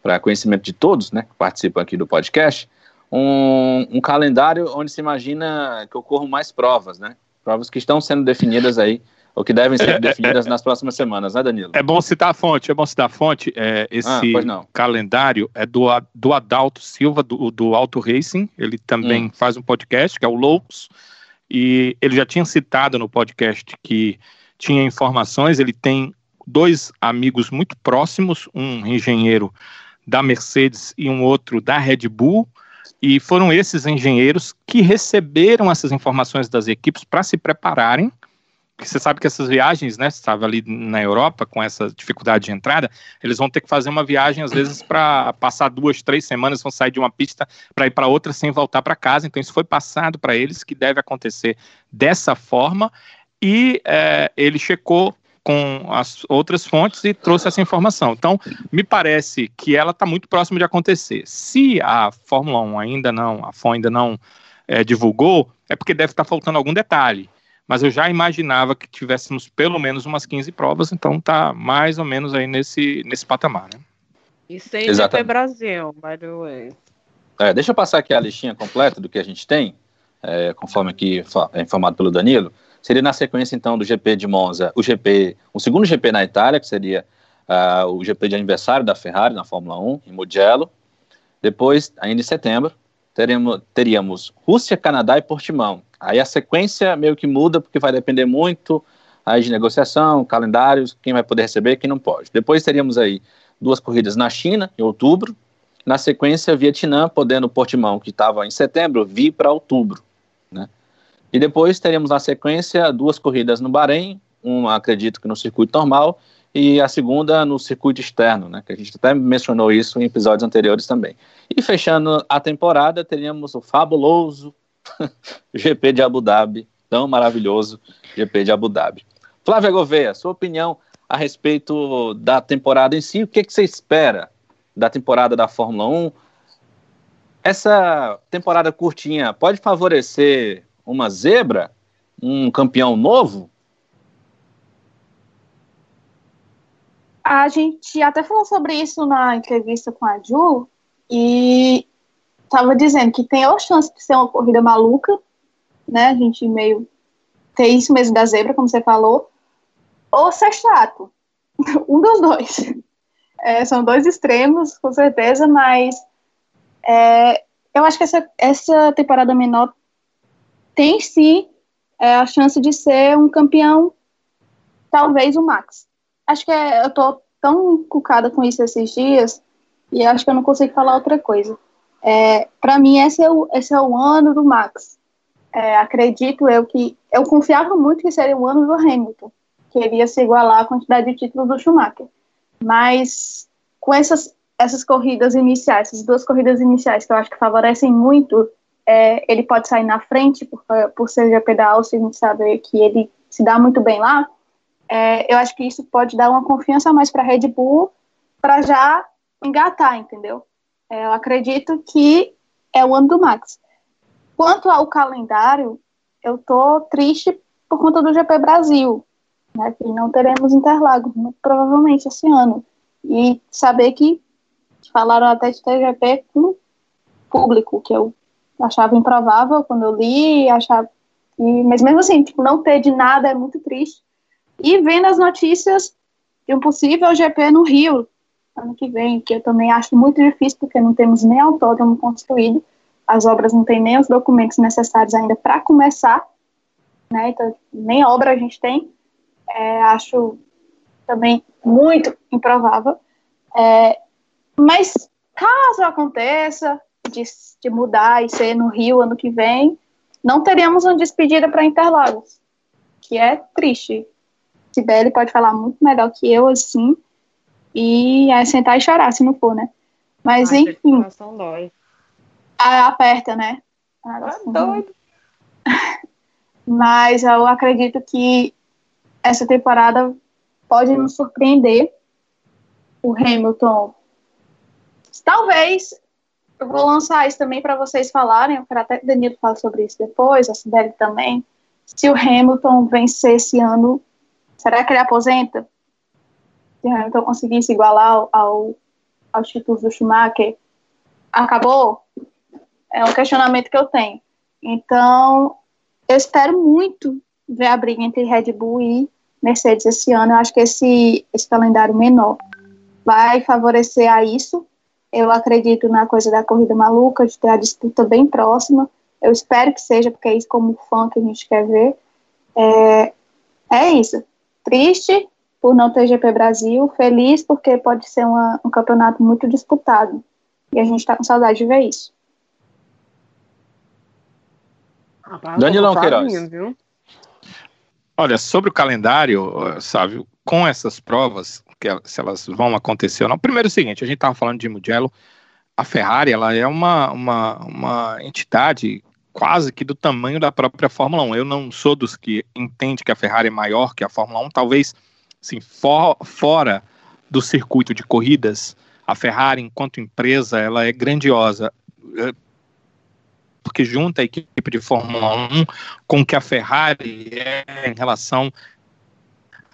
para conhecimento de todos, né, que participam aqui do podcast, um, um, calendário onde se imagina que ocorram mais provas, né? Provas que estão sendo definidas aí, ou que devem ser é, definidas é, nas próximas semanas, né, Danilo? É bom citar a fonte, é bom citar a fonte. É, esse ah, calendário é do, do Adalto Silva, do, do Auto Racing, ele também hum. faz um podcast, que é o Loucos, e ele já tinha citado no podcast que tinha informações, ele tem dois amigos muito próximos, um engenheiro da Mercedes e um outro da Red Bull, e foram esses engenheiros que receberam essas informações das equipes para se prepararem. Porque você sabe que essas viagens, né? Estava ali na Europa com essa dificuldade de entrada, eles vão ter que fazer uma viagem às vezes para passar duas, três semanas, vão sair de uma pista para ir para outra sem voltar para casa. Então isso foi passado para eles que deve acontecer dessa forma. E é, ele checou com as outras fontes e trouxe essa informação. Então, me parece que ela está muito próxima de acontecer. Se a Fórmula 1 ainda não, a FON ainda não é, divulgou, é porque deve estar tá faltando algum detalhe. Mas eu já imaginava que tivéssemos pelo menos umas 15 provas, então está mais ou menos aí nesse, nesse patamar, né? E sem GP Brasil, by the way. É, deixa eu passar aqui a listinha completa do que a gente tem, é, conforme aqui é informado pelo Danilo. Seria na sequência, então, do GP de Monza, o GP, o segundo GP na Itália, que seria uh, o GP de aniversário da Ferrari na Fórmula 1, em Mugello. Depois, ainda em setembro, teremos, teríamos Rússia, Canadá e Portimão. Aí a sequência meio que muda, porque vai depender muito aí de negociação, calendários, quem vai poder receber, quem não pode. Depois teríamos aí duas corridas na China, em outubro. Na sequência, Vietnã, podendo Portimão, que estava em setembro, vir para outubro. E depois teremos na sequência duas corridas no Bahrein, uma acredito que no circuito normal e a segunda no circuito externo, né? Que a gente até mencionou isso em episódios anteriores também. E fechando a temporada, teríamos o fabuloso GP de Abu Dhabi, tão maravilhoso GP de Abu Dhabi. Flávia Gouveia, sua opinião a respeito da temporada em si, o que, que você espera da temporada da Fórmula 1? Essa temporada curtinha pode favorecer uma zebra, um campeão novo? A gente até falou sobre isso na entrevista com a Ju e estava dizendo que tem a chance de ser uma corrida maluca, né? A gente meio ter isso mesmo da zebra, como você falou, ou ser chato. um dos dois. É, são dois extremos, com certeza, mas é, eu acho que essa, essa temporada menor tem sim é, a chance de ser um campeão, talvez o Max. Acho que é, eu tô tão cucada com isso esses dias e acho que eu não consigo falar outra coisa. É, para mim, esse é, o, esse é o ano do Max. É, acredito eu que eu confiava muito que seria o ano do Hamilton, que iria se igualar à quantidade de títulos do Schumacher. Mas com essas, essas corridas iniciais, essas duas corridas iniciais que eu acho que favorecem muito é, ele pode sair na frente por, por ser GP Áustria, a gente sabe que ele se dá muito bem lá. É, eu acho que isso pode dar uma confiança mais para a Red Bull para já engatar, entendeu? É, eu acredito que é o ano do Max. Quanto ao calendário, eu tô triste por conta do GP Brasil, né, que não teremos Interlagos, muito provavelmente esse ano. E saber que falaram até de ter GP com público, que eu achava improvável quando eu li, achava, e, mas mesmo assim, tipo, não ter de nada é muito triste. E vendo as notícias de um possível GP no Rio, ano que vem, que eu também acho muito difícil, porque não temos nem autódromo construído, as obras não têm nem os documentos necessários ainda para começar, né? Então, nem obra a gente tem. É, acho também muito improvável. É, mas caso aconteça de, de, mudar e ser no Rio ano que vem, não teremos uma despedida para Interlagos, que é triste. Sibeli pode falar muito melhor que eu, assim, e é sentar e chorar, se não for, né? Mas, Ai, enfim. Dói. A, aperta, né? Ah, doido. Mas eu acredito que essa temporada pode nos surpreender. O Hamilton. Talvez. Eu vou lançar isso também para vocês falarem. Eu quero até que o Danilo fale sobre isso depois, a Sibeli também. Se o Hamilton vencer esse ano, será que ele aposenta? Se o Hamilton conseguisse igualar ao, ao, aos títulos do Schumacher, acabou? É um questionamento que eu tenho. Então, eu espero muito ver a briga entre Red Bull e Mercedes esse ano. Eu acho que esse, esse calendário menor vai favorecer a isso. Eu acredito na coisa da corrida maluca, de ter a disputa bem próxima. Eu espero que seja, porque é isso como fã que a gente quer ver. É, é isso. Triste por não ter GP Brasil, feliz porque pode ser uma, um campeonato muito disputado. E a gente está com saudade de ver isso. Rapaz, Danilão Queiroz. Olha, sobre o calendário, sabe, com essas provas, que se elas vão acontecer ou não. Primeiro é o seguinte, a gente estava falando de Mugello, a Ferrari, ela é uma, uma, uma entidade quase que do tamanho da própria Fórmula 1. Eu não sou dos que entende que a Ferrari é maior que a Fórmula 1, talvez, assim, for, fora do circuito de corridas, a Ferrari, enquanto empresa, ela é grandiosa porque junta a equipe de Fórmula 1 com que a Ferrari é em relação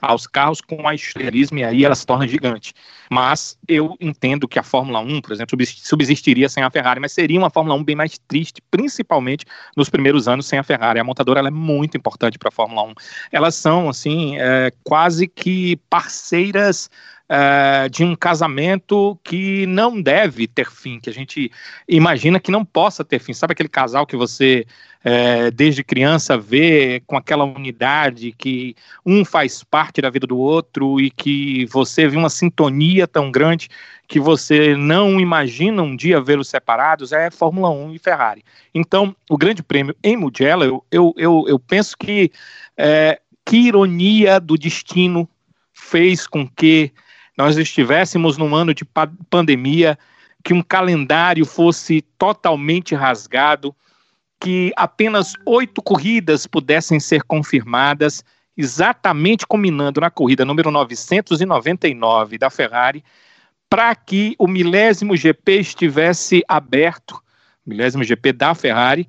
aos carros com a estrelismo e aí ela se torna gigante. Mas eu entendo que a Fórmula 1, por exemplo, subsistiria sem a Ferrari, mas seria uma Fórmula 1 bem mais triste, principalmente nos primeiros anos sem a Ferrari. A montadora é muito importante para a Fórmula 1. Elas são, assim, é, quase que parceiras uh, de um casamento que não deve ter fim, que a gente imagina que não possa ter fim. Sabe aquele casal que você, uh, desde criança, vê com aquela unidade, que um faz parte da vida do outro e que você vê uma sintonia tão grande que você não imagina um dia vê-los separados? É Fórmula 1 e Ferrari. Então, o Grande Prêmio em Mugello, eu, eu, eu, eu penso que. É, que ironia do destino fez com que nós estivéssemos num ano de pandemia, que um calendário fosse totalmente rasgado, que apenas oito corridas pudessem ser confirmadas, exatamente combinando na corrida número 999 da Ferrari, para que o milésimo GP estivesse aberto, milésimo GP da Ferrari,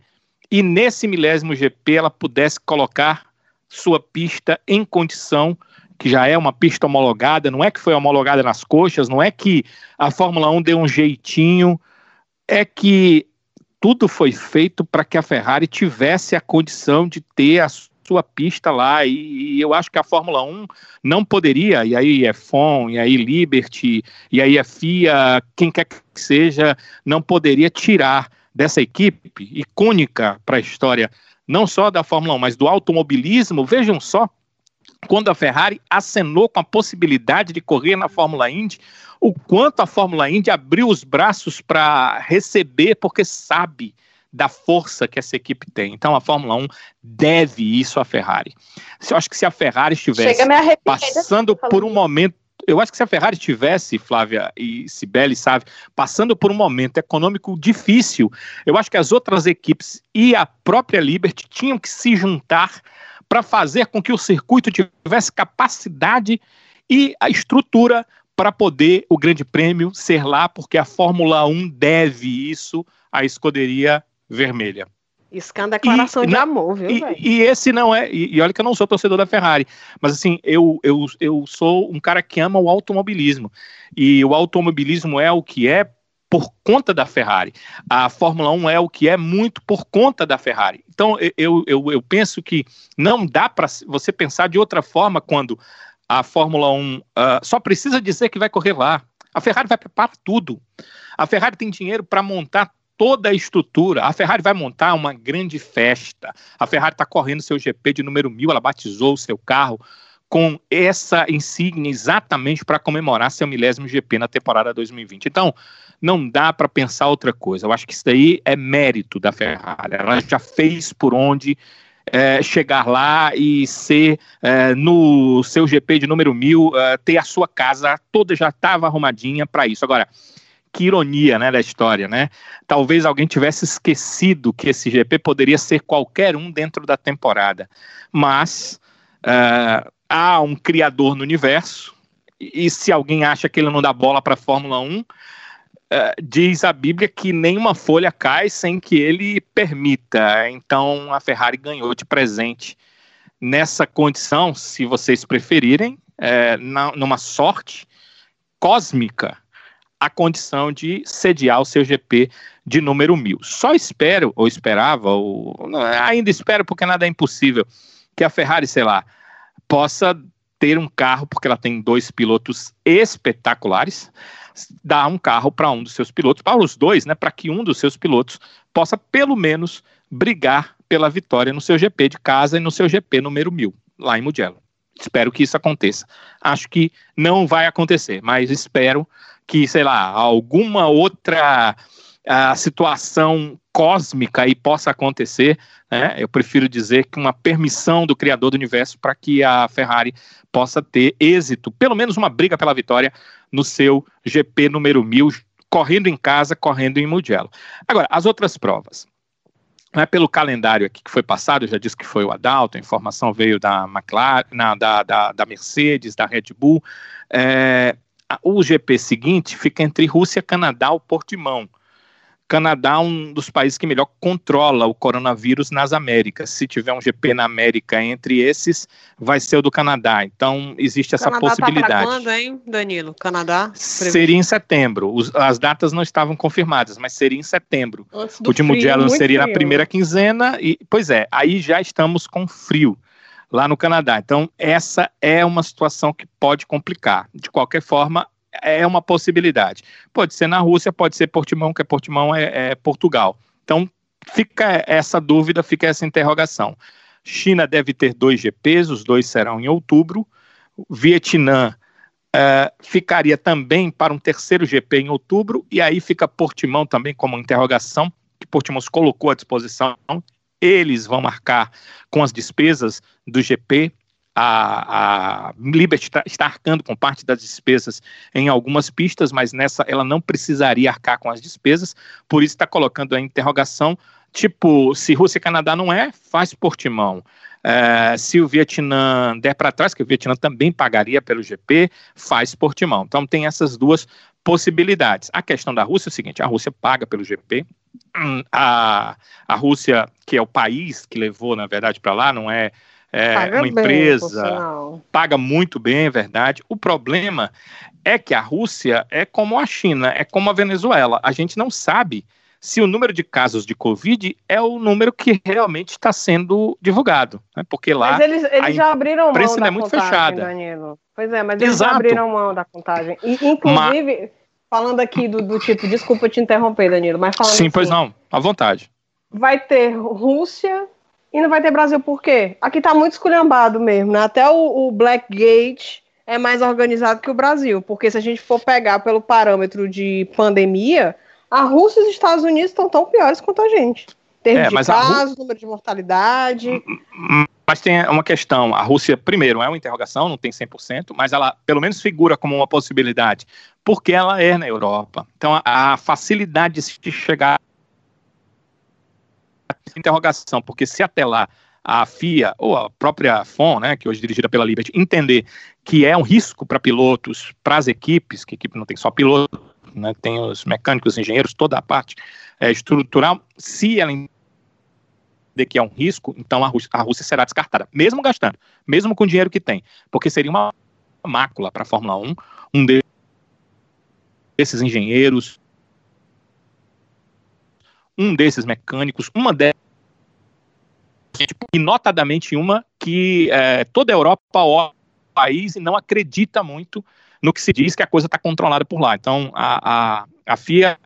e nesse milésimo GP ela pudesse colocar sua pista em condição que já é uma pista homologada, não é que foi homologada nas coxas, não é que a Fórmula 1 deu um jeitinho, é que tudo foi feito para que a Ferrari tivesse a condição de ter a sua pista lá, e, e, eu acho que a Fórmula 1 não poderia, e aí é FOM, e aí Liberty, e aí é FIA, quem quer que seja, não poderia tirar dessa equipe icônica para a história, não só da Fórmula 1, mas do automobilismo, vejam só, quando a Ferrari acenou com a possibilidade de correr na Fórmula Indy, o quanto a Fórmula Indy abriu os braços para receber, porque sabe da força que essa equipe tem. Então a Fórmula 1 deve isso à Ferrari. Eu acho que se a Ferrari estivesse passando por um momento Eu acho que se a Ferrari tivesse, Flávia e Sibeli, sabe, passando por um momento econômico difícil, eu acho que as outras equipes e a própria Liberty tinham que se juntar para fazer com que o circuito tivesse capacidade e a estrutura para poder o Grande Prêmio ser lá, porque a Fórmula 1 deve isso à escuderia vermelha. Isso é uma declaração e, de amor, viu, e, e, esse não é. E, e, olha que eu não sou torcedor da Ferrari, mas assim, eu, eu, eu sou um cara que ama o automobilismo. E o automobilismo é o que é por conta da Ferrari. A Fórmula 1 é o que é muito por conta da Ferrari. Então, eu, eu, eu penso que não dá para você pensar de outra forma quando a Fórmula 1 uh, ah, só precisa dizer que vai correr lá. A Ferrari vai preparar tudo. A Ferrari tem dinheiro para montar toda a estrutura. A Ferrari vai montar uma grande festa. A Ferrari está correndo seu GP de número mil, ela batizou o seu carro com essa insígnia exatamente para comemorar seu milésimo GP na temporada 2020. Então, não dá para pensar outra coisa. Eu acho que isso daí é mérito da Ferrari. Ela já fez por onde é, chegar lá e ser é, no seu GP de número mil, é, ter a sua casa toda já estava arrumadinha para isso. Agora, que ironia, né, da história, né? Talvez alguém tivesse esquecido que esse GP poderia ser qualquer um dentro da temporada, mas uh, há um criador no universo e, se alguém acha que ele não dá bola para a Fórmula 1, eh, diz a Bíblia que nenhuma folha cai sem que ele permita. Então a Ferrari ganhou de presente nessa condição, se vocês preferirem, é, na, numa sorte cósmica a condição de sediar o seu GP de número mil. Só espero, ou esperava, ou ainda espero porque nada é impossível, que a Ferrari, sei lá, possa ter um carro, porque ela tem dois pilotos espetaculares, dar um carro para um dos seus pilotos, para os dois, né, para que um dos seus pilotos possa pelo menos brigar pela vitória no seu GP de casa e no seu GP número mil, lá em Mugello. Espero que isso aconteça. Acho que não vai acontecer, mas espero que, sei lá, alguma outra a situação cósmica aí possa acontecer, né? Eu prefiro dizer que uma permissão do criador do universo para que a Ferrari possa ter êxito, pelo menos uma briga pela vitória no seu GP número 1000, correndo em casa, correndo em Mugello. Agora, as outras provas. Não é pelo calendário aqui que foi passado, eu já disse que foi o Adalto, a informação veio da McLaren, na, da, da, da Mercedes, da Red Bull. É, o GP seguinte fica entre Rússia, Canadá ou Portimão. Canadá é um dos países que melhor controla o coronavírus nas Américas. Se tiver um GP na América entre esses, vai ser o do Canadá. Então, existe essa Canadá possibilidade. Tá quando, hein, Danilo? Canadá? Seria em setembro. Os, as datas não estavam confirmadas, mas seria em setembro. o último dia seria frio. na primeira quinzena. E, pois é, aí já estamos com frio lá no Canadá. Então, essa é uma situação que pode complicar. De qualquer forma, é uma possibilidade. Pode ser na Rússia, pode ser Portimão, que é Portimão é, é Portugal. Então, fica essa dúvida, fica essa interrogação. China deve ter dois GPs, os dois serão em outubro. Vietnã uh, ficaria também para um terceiro GP em outubro, e aí fica Portimão também como interrogação, que Portimão colocou à disposição eles vão marcar com as despesas do GP. A, a Liberty está, está arcando com parte das despesas em algumas pistas, mas nessa ela não precisaria arcar com as despesas, por isso está colocando a interrogação, tipo, se Rússia e Canadá não é, faz Portimão. É, se o Vietnã der para trás, que o Vietnã também pagaria pelo GP, faz Portimão. Então tem essas duas possibilidades. A questão da Rússia é o seguinte: a Rússia paga pelo GP, hum, a, a Rússia, que é o país que levou, na verdade, para lá, não é, é uma empresa, bem, paga muito bem, é verdade. O problema é que a Rússia é como a China, é como a Venezuela. A gente não sabe se o número de casos de Covid é o número que realmente está sendo divulgado, né? porque lá mas eles, eles já abriram mão da é muito contagem, fechada. Danilo. Pois é, mas eles Exato. já abriram mão da contagem. E, inclusive, mas... falando aqui do, do, tipo, desculpa te interromper, Danilo, mas falando Sim, assim, pois não, à vontade. Vai ter Rússia e não vai ter Brasil por quê? Aqui tá muito esculhambado mesmo, né? Até o, o Blackgate é mais organizado que o Brasil, porque se a gente for pegar pelo parâmetro de pandemia, a Rússia e os Estados Unidos estão tão piores quanto a gente. Termo é, de casos, Rú... número de mortalidade. Mas tem uma questão, a Rússia, primeiro, é uma interrogação, não tem 100%, mas ela pelo menos figura como uma possibilidade, porque ela é na Europa. Então, a, a facilidade de se chegar interrogação, porque se até lá a FIA ou a própria FON, né, que hoje é dirigida pela Liberty, entender que é um risco para pilotos, para as equipes, que a equipe não tem só piloto, né, tem os mecânicos, os engenheiros, toda a parte é, estrutural, se ela de que é um risco, então a Rússia, a Rússia será descartada, mesmo gastando, mesmo com o dinheiro que tem, porque seria uma mácula para a Fórmula 1, um desses engenheiros, um desses mecânicos, uma dessas, e notadamente uma que é, toda a Europa o país e não acredita muito no que se diz que a coisa está controlada por lá. Então, a, a, a FIA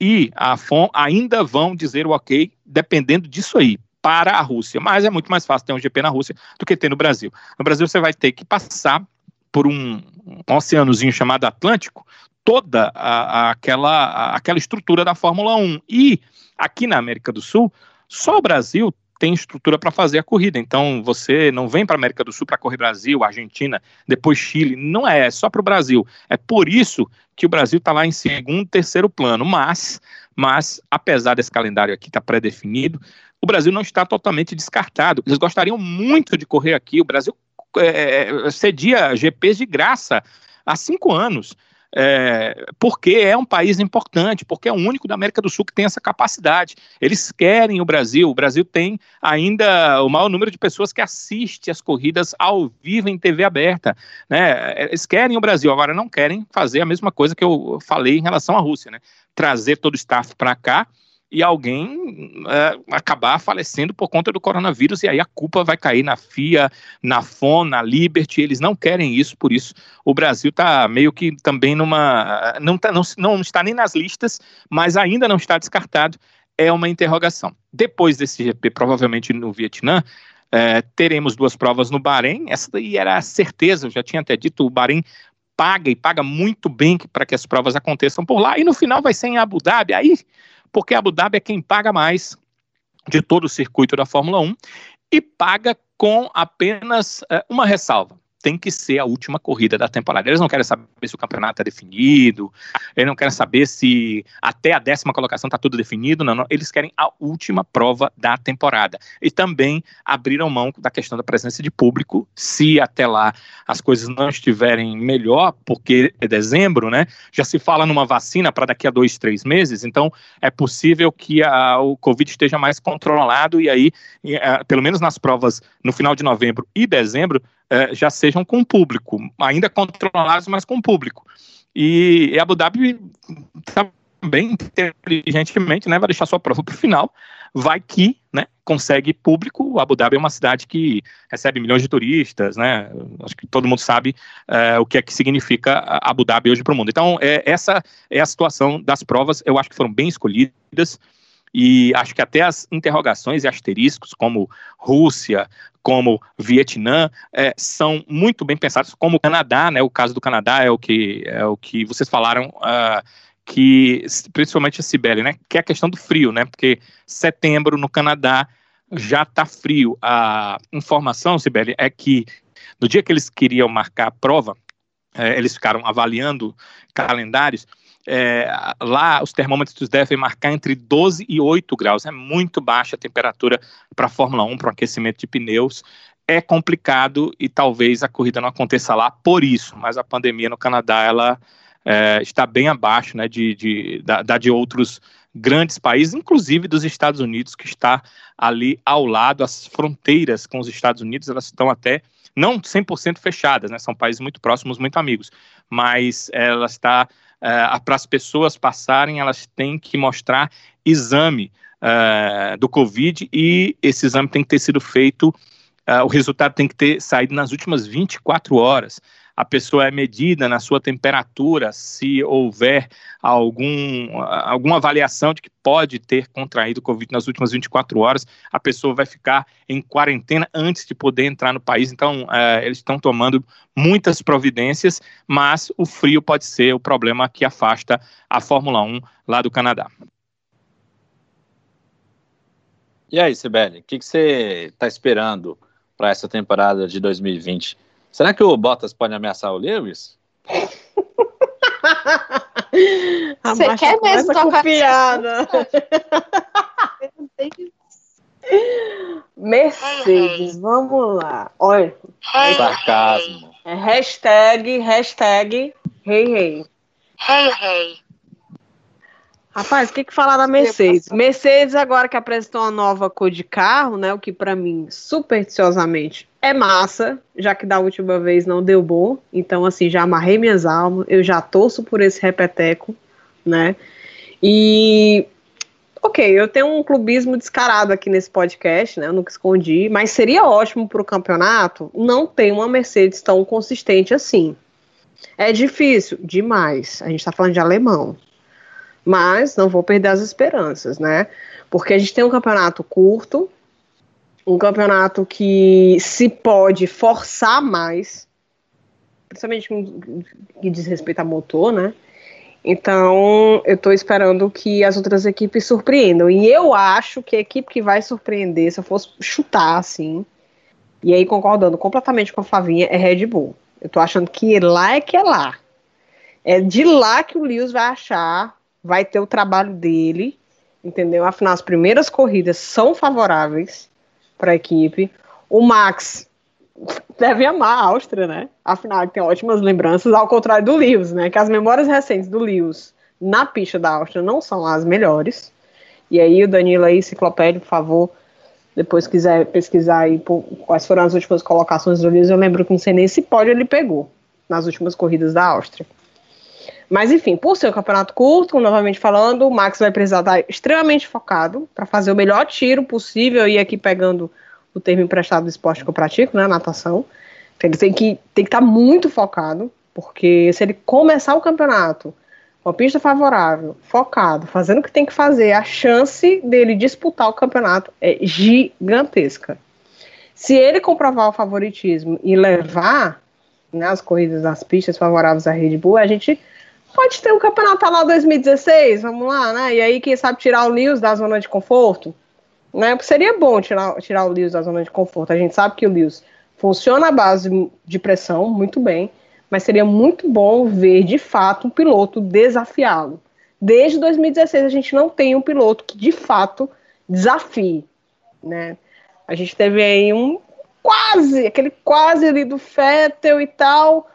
e a FOM ainda vão dizer o ok, dependendo disso aí, para a Rússia. Mas é muito mais fácil ter um GP na Rússia do que ter no Brasil. No Brasil você vai ter que passar por um, um oceanozinho chamado Atlântico, toda a, a, aquela, a, aquela estrutura da Fórmula 1. E aqui na América do Sul, só o Brasil tem estrutura para fazer a corrida. Então você não vem para a América do Sul para correr Brasil, Argentina, depois Chile. Não é, é só para o Brasil. É por isso que o Brasil está lá em segundo, terceiro plano. Mas, mas apesar desse calendário aqui estar tá pré-definido, o Brasil não está totalmente descartado. Eles gostariam muito de correr aqui. O Brasil é, é cedia GPs de graça há cinco anos é, porque é um país importante, porque é o único da América do Sul que tem essa capacidade. Eles querem o Brasil. O Brasil tem ainda o maior número de pessoas que assiste as corridas ao vivo em TV aberta. Né? Eles querem o Brasil, agora não querem fazer a mesma coisa que eu falei em relação à Rússia, né? trazer todo o staff para cá e alguém é, acabar falecendo por conta do coronavírus, e aí a culpa vai cair na FIA, na FON, na Liberty, eles não querem isso, por isso o Brasil está meio que também numa. Não, tá, não, não está nem nas listas, mas ainda não está descartado, é uma interrogação. Depois desse GP, provavelmente no Vietnã, é, teremos duas provas no Bahrein, essa daí era a certeza, eu já tinha até dito, o Bahrein paga e paga muito bem para que as provas aconteçam por lá, e no final vai ser em Abu Dhabi, aí porque Abu Dhabi é quem paga mais de todo o circuito da Fórmula 1 e paga com apenas é, uma ressalva tem que ser a última corrida da temporada. Eles não querem saber se o campeonato está definido, eles não querem saber se até a décima colocação está tudo definido, não, não, eles querem a última prova da temporada. E também abriram mão da questão da presença de público, se até lá as coisas não estiverem melhor, porque é dezembro, né? Já se fala numa vacina para daqui a dois, três meses, então é possível que a, o Covid esteja mais controlado e aí, é, pelo menos nas provas no final de novembro e dezembro, é, já sejam com público, ainda controlados, mas com público. E, e Abu Dhabi também inteligentemente, né, vai deixar sua prova para o final, vai que, né, consegue público. Abu Dhabi é uma cidade que recebe milhões de turistas, né? Acho que todo mundo sabe é, o que é que significa Abu Dhabi hoje para o mundo. Então, é, essa é a situação das provas. Eu acho que foram bem escolhidas e acho que até as interrogações e asteriscos, como Rússia, como Vietnã, é, são muito bem pensados, como o Canadá, né? O caso do Canadá é o que, é o que vocês falaram. Uh, que principalmente a Sibeli, né, que é a questão do frio, né, porque setembro no Canadá já está frio. A informação, Sibeli, é que no dia que eles queriam marcar a prova, é, eles ficaram avaliando calendários é, lá os termômetros devem marcar entre 12 e 8 graus. É muito baixa a temperatura para a Fórmula 1, para o aquecimento de pneus. É complicado e talvez a corrida não aconteça lá por isso, mas a pandemia no Canadá ela é, está bem abaixo né, de, de, da, da de outros grandes países, inclusive dos Estados Unidos, que está ali ao lado, as fronteiras com os Estados Unidos, elas estão até não 100% fechadas, né, são países muito próximos, muito amigos, mas ela está uh, para as pessoas passarem, elas têm que mostrar exame uh, do Covid e esse exame tem que ter sido feito, uh, o resultado tem que ter saído nas últimas 24 horas a pessoa é medida na sua temperatura, se houver algum, alguma avaliação de que pode ter contraído Covid nas últimas 24 horas, a pessoa vai ficar em quarentena antes de poder entrar no país. Então, é, eles estão tomando muitas providências, mas o frio pode ser o problema que afasta a Fórmula 1 lá do Canadá. E aí, Sibeli, o que, que você está esperando para essa temporada de 2020. Será que o Bottas pode ameaçar o Lewis? Você quer mesmo tocar piada? Mercedes, vamos lá. Olha. Sarcasmo. É hashtag, hashtag, rei, rei. Rei, rei. Rapaz, o que, que falar da Mercedes? Mercedes, agora que apresentou uma nova cor de carro, né? O que para mim, supersticiosamente, é massa, já que da última vez não deu bom. Então, assim, já amarrei minhas almas, eu já torço por esse repeteco, né? E. Ok, eu tenho um clubismo descarado aqui nesse podcast, né? Eu nunca escondi, mas seria ótimo para o campeonato não ter uma Mercedes tão consistente assim. É difícil demais. A gente está falando de alemão mas não vou perder as esperanças, né? Porque a gente tem um campeonato curto, um campeonato que se pode forçar mais, principalmente que diz respeito a motor, né? Então, eu estou esperando que as outras equipes surpreendam. E eu acho que a equipe que vai surpreender, se eu fosse chutar assim, e aí concordando completamente com a Flavinha, é Red Bull. Eu estou achando que lá é que é lá. É de lá que o Lewis vai achar vai ter o trabalho dele, entendeu? Afinal, as primeiras corridas são favoráveis para a equipe. O Max deve amar a Áustria, né? Afinal, ele tem ótimas lembranças, ao contrário do Lewis, né? Que as memórias recentes do Lewis na pista da Áustria não são as melhores. E aí, o Danilo aí, enciclopédia, por favor, depois quiser pesquisar aí por, quais foram as últimas colocações do Lewis, eu lembro que não sei nem se ele pegou nas últimas corridas da Áustria. Mas enfim, por ser um campeonato curto, novamente falando, o Max vai precisar estar extremamente focado para fazer o melhor tiro possível e aqui pegando o termo emprestado do esporte que eu pratico, né, natação. Então, ele tem que, tem que estar muito focado, porque se ele começar o campeonato com a pista favorável, focado, fazendo o que tem que fazer, a chance dele disputar o campeonato é gigantesca. Se ele comprovar o favoritismo e levar né, as corridas das pistas favoráveis à Red Bull, a gente pode ter um campeonato lá 2016, vamos lá, né? E aí, quem sabe tirar o Lewis da zona de conforto, né? Seria bom tirar, tirar o Lewis da zona de conforto. A gente sabe que o Lewis funciona à base de pressão, muito bem, mas seria muito bom ver de fato um piloto desafiá-lo. Desde 2016 a gente não tem um piloto que de fato desafie, né? A gente teve aí um quase, aquele quase ali do Fettel e tal,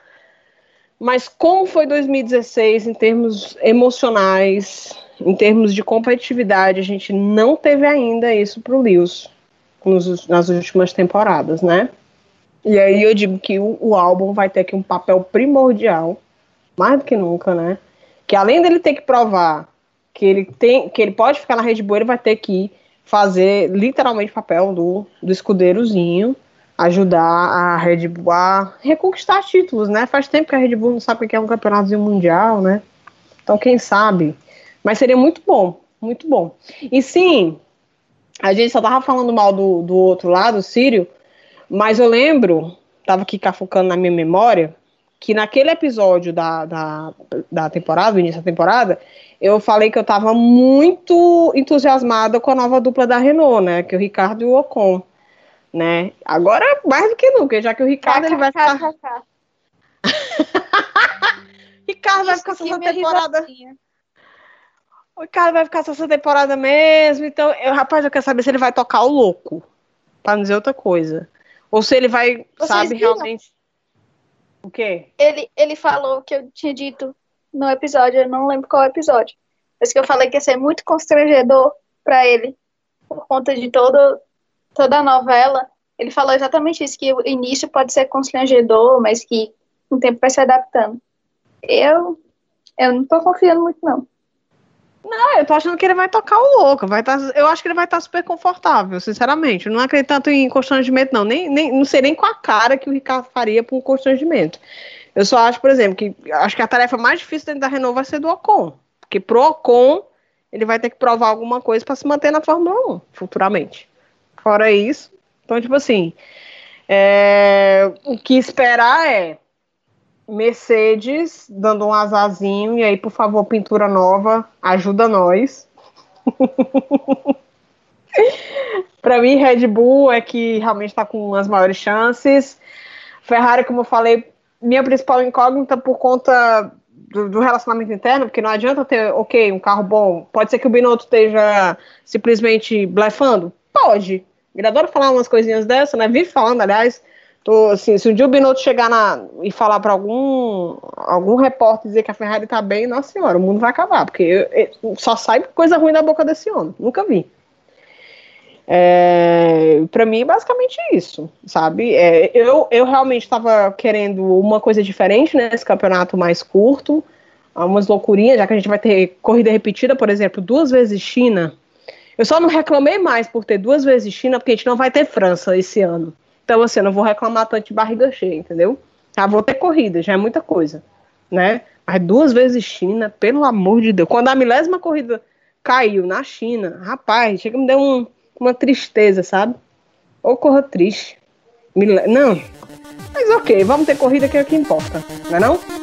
mas como foi 2016 em termos emocionais, em termos de competitividade, a gente não teve ainda isso para o Lewis nos, nas últimas temporadas, né? E aí eu digo que o, o, álbum vai ter aqui um papel primordial, mais do que nunca, né? Que além dele ter que provar que ele tem, que ele pode ficar na Red Bull, ele vai ter que fazer literalmente o papel do, do escudeirozinho ajudar a Red Bull a reconquistar títulos, né? Faz tempo que a Red Bull não sabe o que é um campeonato mundial, né? Então, quem sabe? Mas seria muito bom, muito bom. E sim, a gente só tava falando mal do, do outro lado, o Sírio, mas eu lembro, tava aqui cafucando na minha memória, que naquele episódio da, da, da temporada, do início da temporada, eu falei que eu tava muito entusiasmada com a nova dupla da Renault, né? Que é o Ricardo e o Ocon né? Agora mais do que nunca, já que o Ricardo ele vai ficar. Ricardo vai ficar essa temporada. O Ricardo vai ficar essa temporada mesmo. Então, eu, rapaz, eu quero saber se ele vai tocar o louco. Pra não dizer outra coisa. Ou se ele vai, Vocês sabe, viram? realmente. O quê? Ele, ele falou que eu tinha dito no episódio, eu não lembro qual episódio. Mas que eu falei que ia ser muito constrangedor para ele. Por conta de todo, toda a novela, ele falou exatamente isso, que o início pode ser constrangedor, mas que com o tempo vai se adaptando. Eu, eu não tô confiando muito, não. Não, eu tô achando que ele vai tocar o louco. Vai tá, eu acho que ele vai estar tá super confortável, sinceramente. Eu não acredito tanto em constrangimento, não. Nem, nem, não sei nem com a cara que o Ricardo faria para um constrangimento. Eu só acho, por exemplo, que acho que a tarefa mais difícil dentro da Renault vai ser do Ocon. Porque pro Ocon, ele vai ter que provar alguma coisa para se manter na Fórmula 1 futuramente. Fora isso, então, tipo assim, é, o que esperar é Mercedes dando um azazinho, e aí, por favor, pintura nova, ajuda nós. Para mim, Red Bull é que realmente está com as maiores chances. Ferrari, como eu falei, minha principal incógnita por conta do, do, relacionamento interno, porque não adianta ter, ok, um carro bom. Pode ser que o Binotto esteja simplesmente blefando? Pode. Ele adora falar umas coisinhas dessas, né? Vive falando, aliás. Tô, assim, se um dia o Binotto chegar na, e falar para algum, algum repórter dizer que a Ferrari tá bem, nossa senhora, o mundo vai acabar, porque eu, eu, só sai coisa ruim da boca desse homem. Nunca vi. É, para mim, basicamente isso, sabe? É, eu, eu realmente estava querendo uma coisa diferente nesse campeonato mais curto, umas loucurinhas, já que a gente vai ter corrida repetida, por exemplo, duas vezes China. Eu só não reclamei mais por ter duas vezes China, porque a gente não vai ter França esse ano. Então, assim, eu não vou reclamar tanto de barriga cheia, entendeu? Já vou ter corrida, já é muita coisa, né? Mas duas vezes China, pelo amor de Deus. Quando a milésima corrida caiu na China, rapaz, chega me deu um uma tristeza, sabe? Ou corra triste. Não. Mas ok, vamos ter corrida que é o que importa, não é não?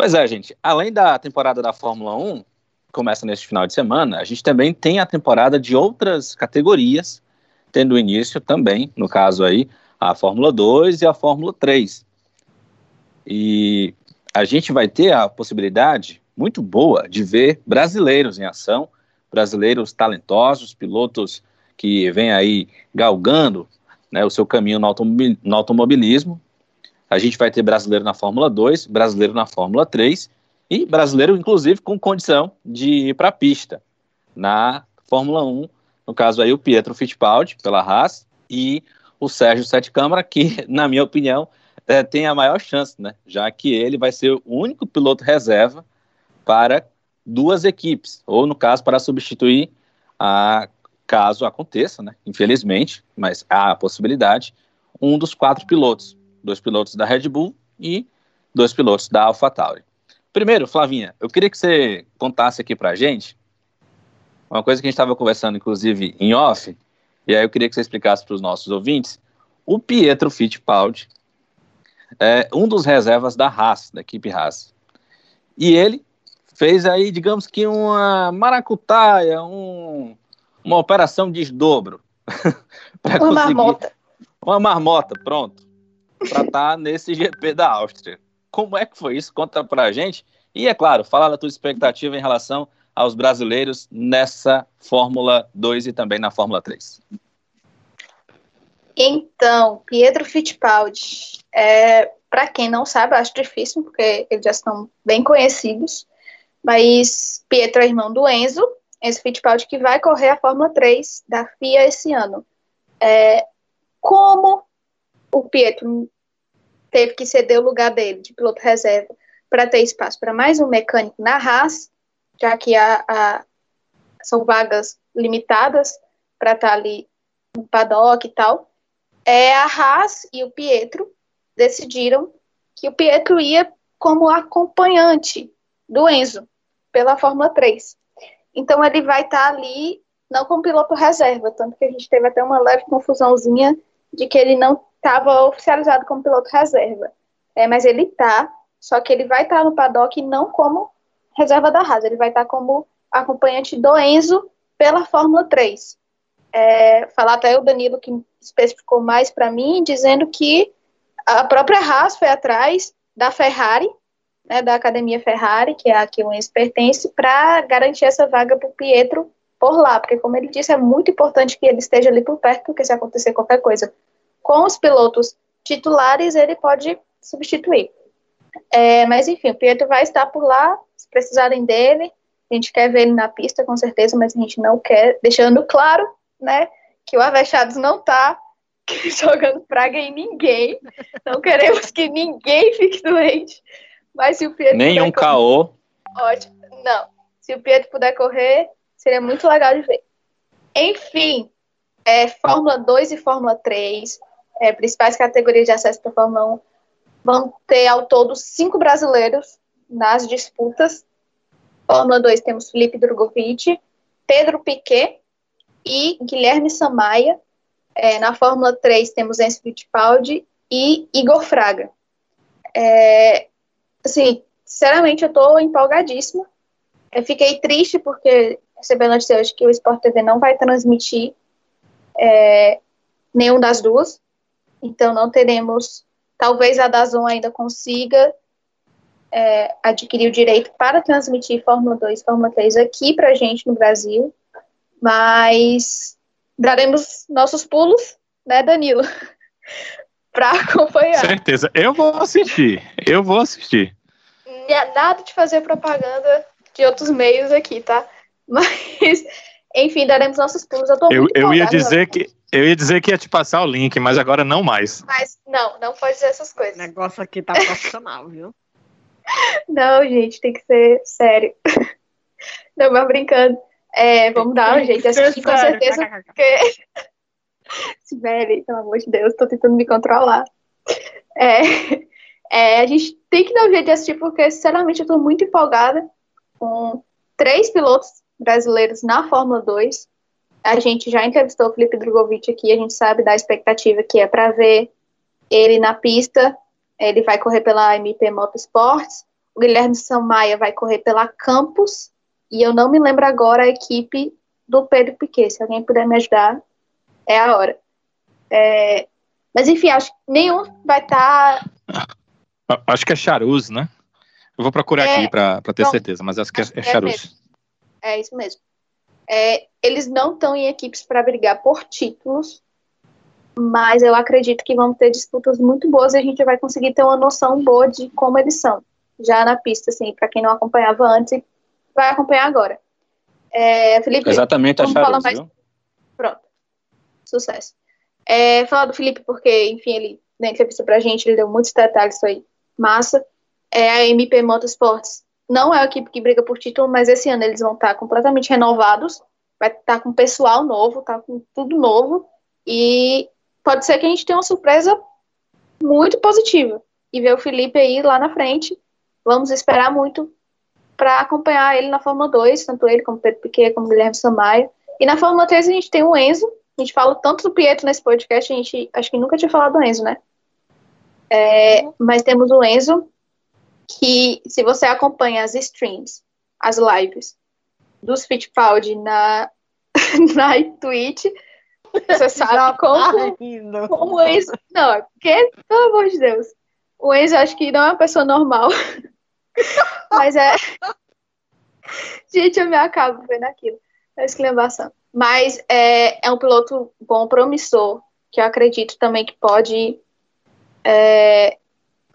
Pois é, gente. Além da temporada da Fórmula 1, que começa neste final de semana, a gente também tem a temporada de outras categorias, tendo início também, no caso aí, a Fórmula 2 e a Fórmula 3. E a gente vai ter a possibilidade muito boa de ver brasileiros em ação, brasileiros talentosos, pilotos que vêm aí galgando né, o seu caminho no, automobil, no automobilismo. A gente vai ter brasileiro na Fórmula 2, brasileiro na Fórmula 3 e brasileiro, inclusive, com condição de ir para a pista na Fórmula 1. No caso aí, o Pietro Fittipaldi, pela Haas, e o Sérgio Sete Câmara, que, na minha opinião, é, tem a maior chance, né? Já que ele vai ser o único piloto reserva para duas equipes, ou no caso, para substituir a caso aconteça, né? Infelizmente, mas há a possibilidade, um dos quatro pilotos, dois pilotos da Red Bull e dois pilotos da AlphaTauri. Primeiro, Flavinha, eu queria que você contasse aqui para a gente uma coisa que a gente estava conversando, inclusive, em off, e aí eu queria que você explicasse para os nossos ouvintes. O Pietro Fittipaldi é um dos reservas da Haas, da equipe Haas. E ele fez aí, digamos que uma maracutaia, um, uma operação de desdobro. uma conseguir... marmota. Uma marmota, pronto. Para estar tá nesse GP da Áustria. Como é que foi isso? Conta pra gente. E, é claro, fala da tua expectativa em relação aos brasileiros nessa Fórmula 2 e também na Fórmula 3. Então, Pietro Fittipaldi, é, para quem não sabe, acho difícil, porque eles já estão bem conhecidos. Mas Pietro é irmão do Enzo, Enzo Fittipaldi, que vai correr a Fórmula 3 da FIA esse ano. É, como o Pietro teve que ceder o lugar dele de piloto reserva para ter espaço para mais um mecânico na Haas, já que a, a são vagas limitadas para estar tá ali no paddock e tal, é, a Haas e o Pietro decidiram que o Pietro ia como acompanhante do Enzo pela Fórmula 3. Então ele vai estar tá ali não como piloto reserva, tanto que a gente teve até uma leve confusãozinha de que ele não estava oficializado como piloto reserva. É, mas ele está, só que ele vai estar tá no paddock não como reserva da Haas, ele vai estar tá como acompanhante do Enzo pela Fórmula 3. É, falar até o Danilo que especificou mais para mim, dizendo que a própria Haas foi atrás da Ferrari né, da Academia Ferrari, que é a que o Enzo pertence, para garantir essa vaga para o Pietro por lá, porque como ele disse, é muito importante que ele esteja ali por perto, porque se acontecer qualquer coisa com os pilotos titulares, ele pode substituir. É, mas enfim, o Pietro vai estar por lá, se precisarem dele, a gente quer ver ele na pista, com certeza, mas a gente não quer, deixando claro, né, que o Avechados não está jogando praga em ninguém, não queremos que ninguém fique doente, mas se o Pietro. Nenhum caô. Ótimo. Não. Se o Pietro puder correr, seria muito legal de ver. Enfim, é, Fórmula 2 e Fórmula 3, é, principais categorias de acesso para a Fórmula 1, vão ter ao todo cinco brasileiros nas disputas. Fórmula 2 temos Felipe Drogovic, Pedro Piquet e Guilherme Samaia. É, na Fórmula 3 temos Enzo Fittipaldi e Igor Fraga. É, assim, sinceramente, eu tô empolgadíssima Eu fiquei triste porque recebi a notícia hoje que o Sport TV não vai transmitir é, nenhum das duas. Então não teremos. Talvez a Dazon ainda consiga é, adquirir o direito para transmitir Fórmula 2 Fórmula 3 aqui para a gente no Brasil. Mas daremos nossos pulos, né, Danilo? para acompanhar. Certeza. Eu vou assistir. Eu vou assistir. Nada de fazer propaganda de outros meios aqui, tá? Mas, enfim, daremos nossos pulos. Eu, eu, eu ia dizer que eu ia dizer que ia te passar o link, mas agora não mais. Mas não, não pode dizer essas coisas. O negócio aqui tá profissional, viu? Não, gente, tem que ser sério. Não, mas brincando. É, vamos dar um jeito de assistir com certeza. Porque... Sibeli, pelo amor de Deus, tô tentando me controlar. É, é, a gente tem que dar um jeito de assistir, porque, sinceramente, eu tô muito empolgada com três pilotos brasileiros na Fórmula 2. A gente já entrevistou o Felipe Drogovic aqui, a gente sabe da expectativa que é para ver ele na pista. Ele vai correr pela MP Motorsports. O Guilherme Samaia vai correr pela Campus. E eu não me lembro agora a equipe do Pedro Piquet. Se alguém puder me ajudar, é a hora. É, mas enfim, acho que nenhum vai estar. Tá... Acho que é Charuz, né? Eu vou procurar é, aqui para ter certeza, mas acho que é, é Charuz. É, isso mesmo. É, eles não estão em equipes para brigar por títulos, mas eu acredito que vão ter disputas muito boas e a gente vai conseguir ter uma noção boa de como eles são, já na pista, assim, para quem não acompanhava antes, vai acompanhar agora. É, Felipe, Exatamente, a Charuz, mais... Pronto sucesso. É, falar do Felipe, porque, enfim, ele na entrevista pra gente, ele deu muitos detalhes, aí, massa. É, a MP Motorsports não é a equipe que briga por título, mas esse ano eles vão estar completamente renovados, vai estar com pessoal novo, tá com tudo novo, e pode ser que a gente tenha uma surpresa muito positiva. E ver o Felipe aí lá na frente, vamos esperar muito para acompanhar ele na Fórmula 2, tanto ele como Pedro Piquet, como Guilherme Samaia. E na Fórmula 3 a gente tem o Enzo, a gente fala tanto do Pietro nesse podcast, a gente acho que nunca tinha falado do Enzo, né? É, mas temos o Enzo, que se você acompanha as streams, as lives dos Fittipaldi na, na Twitch, você sabe como, como o Enzo. Não, é porque, pelo amor de Deus, o Enzo acho que não é uma pessoa normal. mas é. Gente, eu me acabo vendo aquilo. É exclamação. Mas é, é um piloto bom, promissor, que eu acredito também que pode é,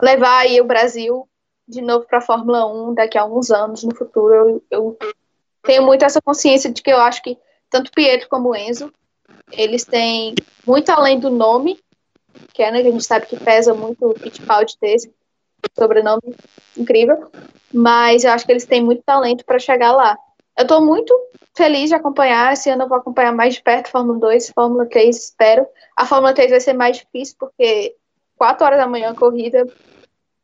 levar aí o Brasil de novo para a Fórmula 1 daqui a alguns anos no futuro. Eu, eu, tenho muito essa consciência de que eu acho que tanto Pietro como Enzo, eles têm muito além do nome, que é, né, a gente sabe que pesa muito o Fittipaldi ter esse sobrenome incrível, mas eu acho que eles têm muito talento para chegar lá. Eu estou muito feliz de acompanhar. Esse ano eu vou acompanhar mais de perto Fórmula 2, Fórmula 3, espero. A Fórmula 3 vai ser mais difícil, porque 4 horas da manhã a corrida,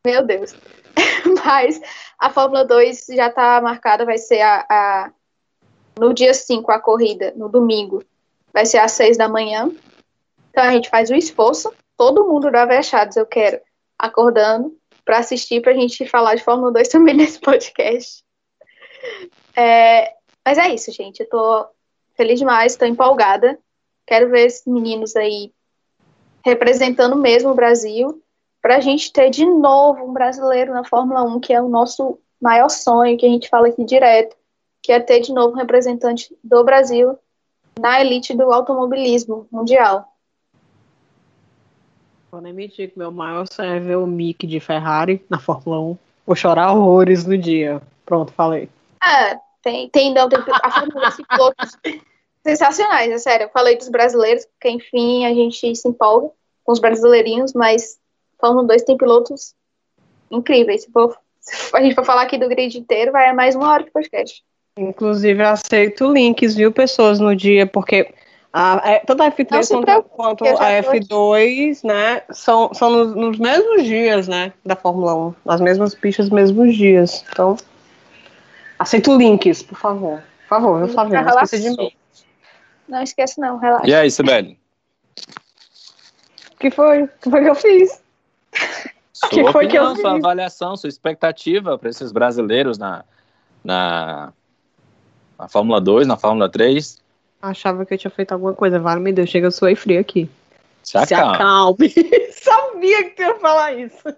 meu Deus. Mas a Fórmula 2 já está marcada, vai ser a, a, no dia 5 a corrida, no domingo, vai ser às 6 da manhã. Então a gente faz o esforço, todo mundo da Vechados, eu quero, acordando, para assistir, para a gente falar de Fórmula 2 também nesse podcast. É, mas é isso, gente. Eu tô feliz demais, tô empolgada. Quero ver esses meninos aí representando mesmo o Brasil, para a gente ter de novo um brasileiro na Fórmula 1, que é o nosso maior sonho, que a gente fala aqui direto, que é ter de novo um representante do Brasil na elite do automobilismo mundial. Vou nem mentir que meu maior sonho é ver o Mick de Ferrari na Fórmula 1. Vou chorar horrores no dia. Pronto, falei. É, tem, tem, não, tem a Fórmula de pilotos sensacionais, é sério. Eu falei dos brasileiros, porque enfim a gente se empolga com os brasileirinhos, mas Fórmula 2 tem pilotos incríveis. Se, for, se a gente for falar aqui do grid inteiro, vai mais uma hora de podcast. Inclusive, eu aceito links, viu, pessoas, no dia, porque a, é, tanto a F3 quanto, quanto a F2, né, são, são nos, nos, mesmos dias, né, da Fórmula 1, nas mesmas pistas, nos mesmos dias. Então, Aceito links, por favor. Por favor, por favor, não esqueça de mim. Não esquece não, relaxa. E aí, Sibeli? O que foi? O que foi que eu fiz? Sua que foi opinião, que eu sua avaliação, sua expectativa para esses brasileiros na, na, Na Fórmula 2, na Fórmula 3. Achava que eu tinha feito alguma coisa. Vale, meu Deus, chega suei frio aqui. Se acalme. Se acalme. Sabia que tu ia falar isso.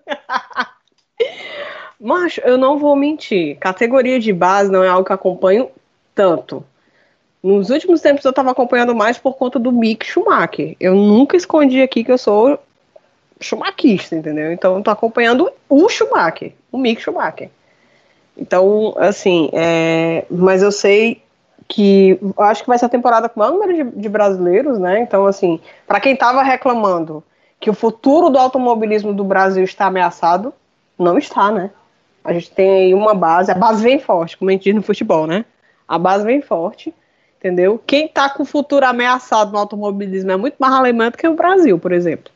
Mas eu não vou mentir. Categoria de base não é algo que acompanho tanto. Nos últimos tempos eu estava acompanhando mais por conta do Mick Schumacher. Eu nunca escondi aqui que eu sou Schumachista, entendeu? Então eu tô acompanhando o Schumacher, o Mick Schumacher. Então, assim, é... mas eu sei que acho que vai ser a temporada com o maior número de, de brasileiros, né? Então, assim, para quem estava reclamando que o futuro do automobilismo do Brasil está ameaçado, não está, né? A gente tem aí uma base, a base vem forte, como a gente diz no futebol, né? A base vem forte, entendeu? Quem está com o futuro ameaçado no automobilismo é muito mais alemão do que o Brasil, por exemplo.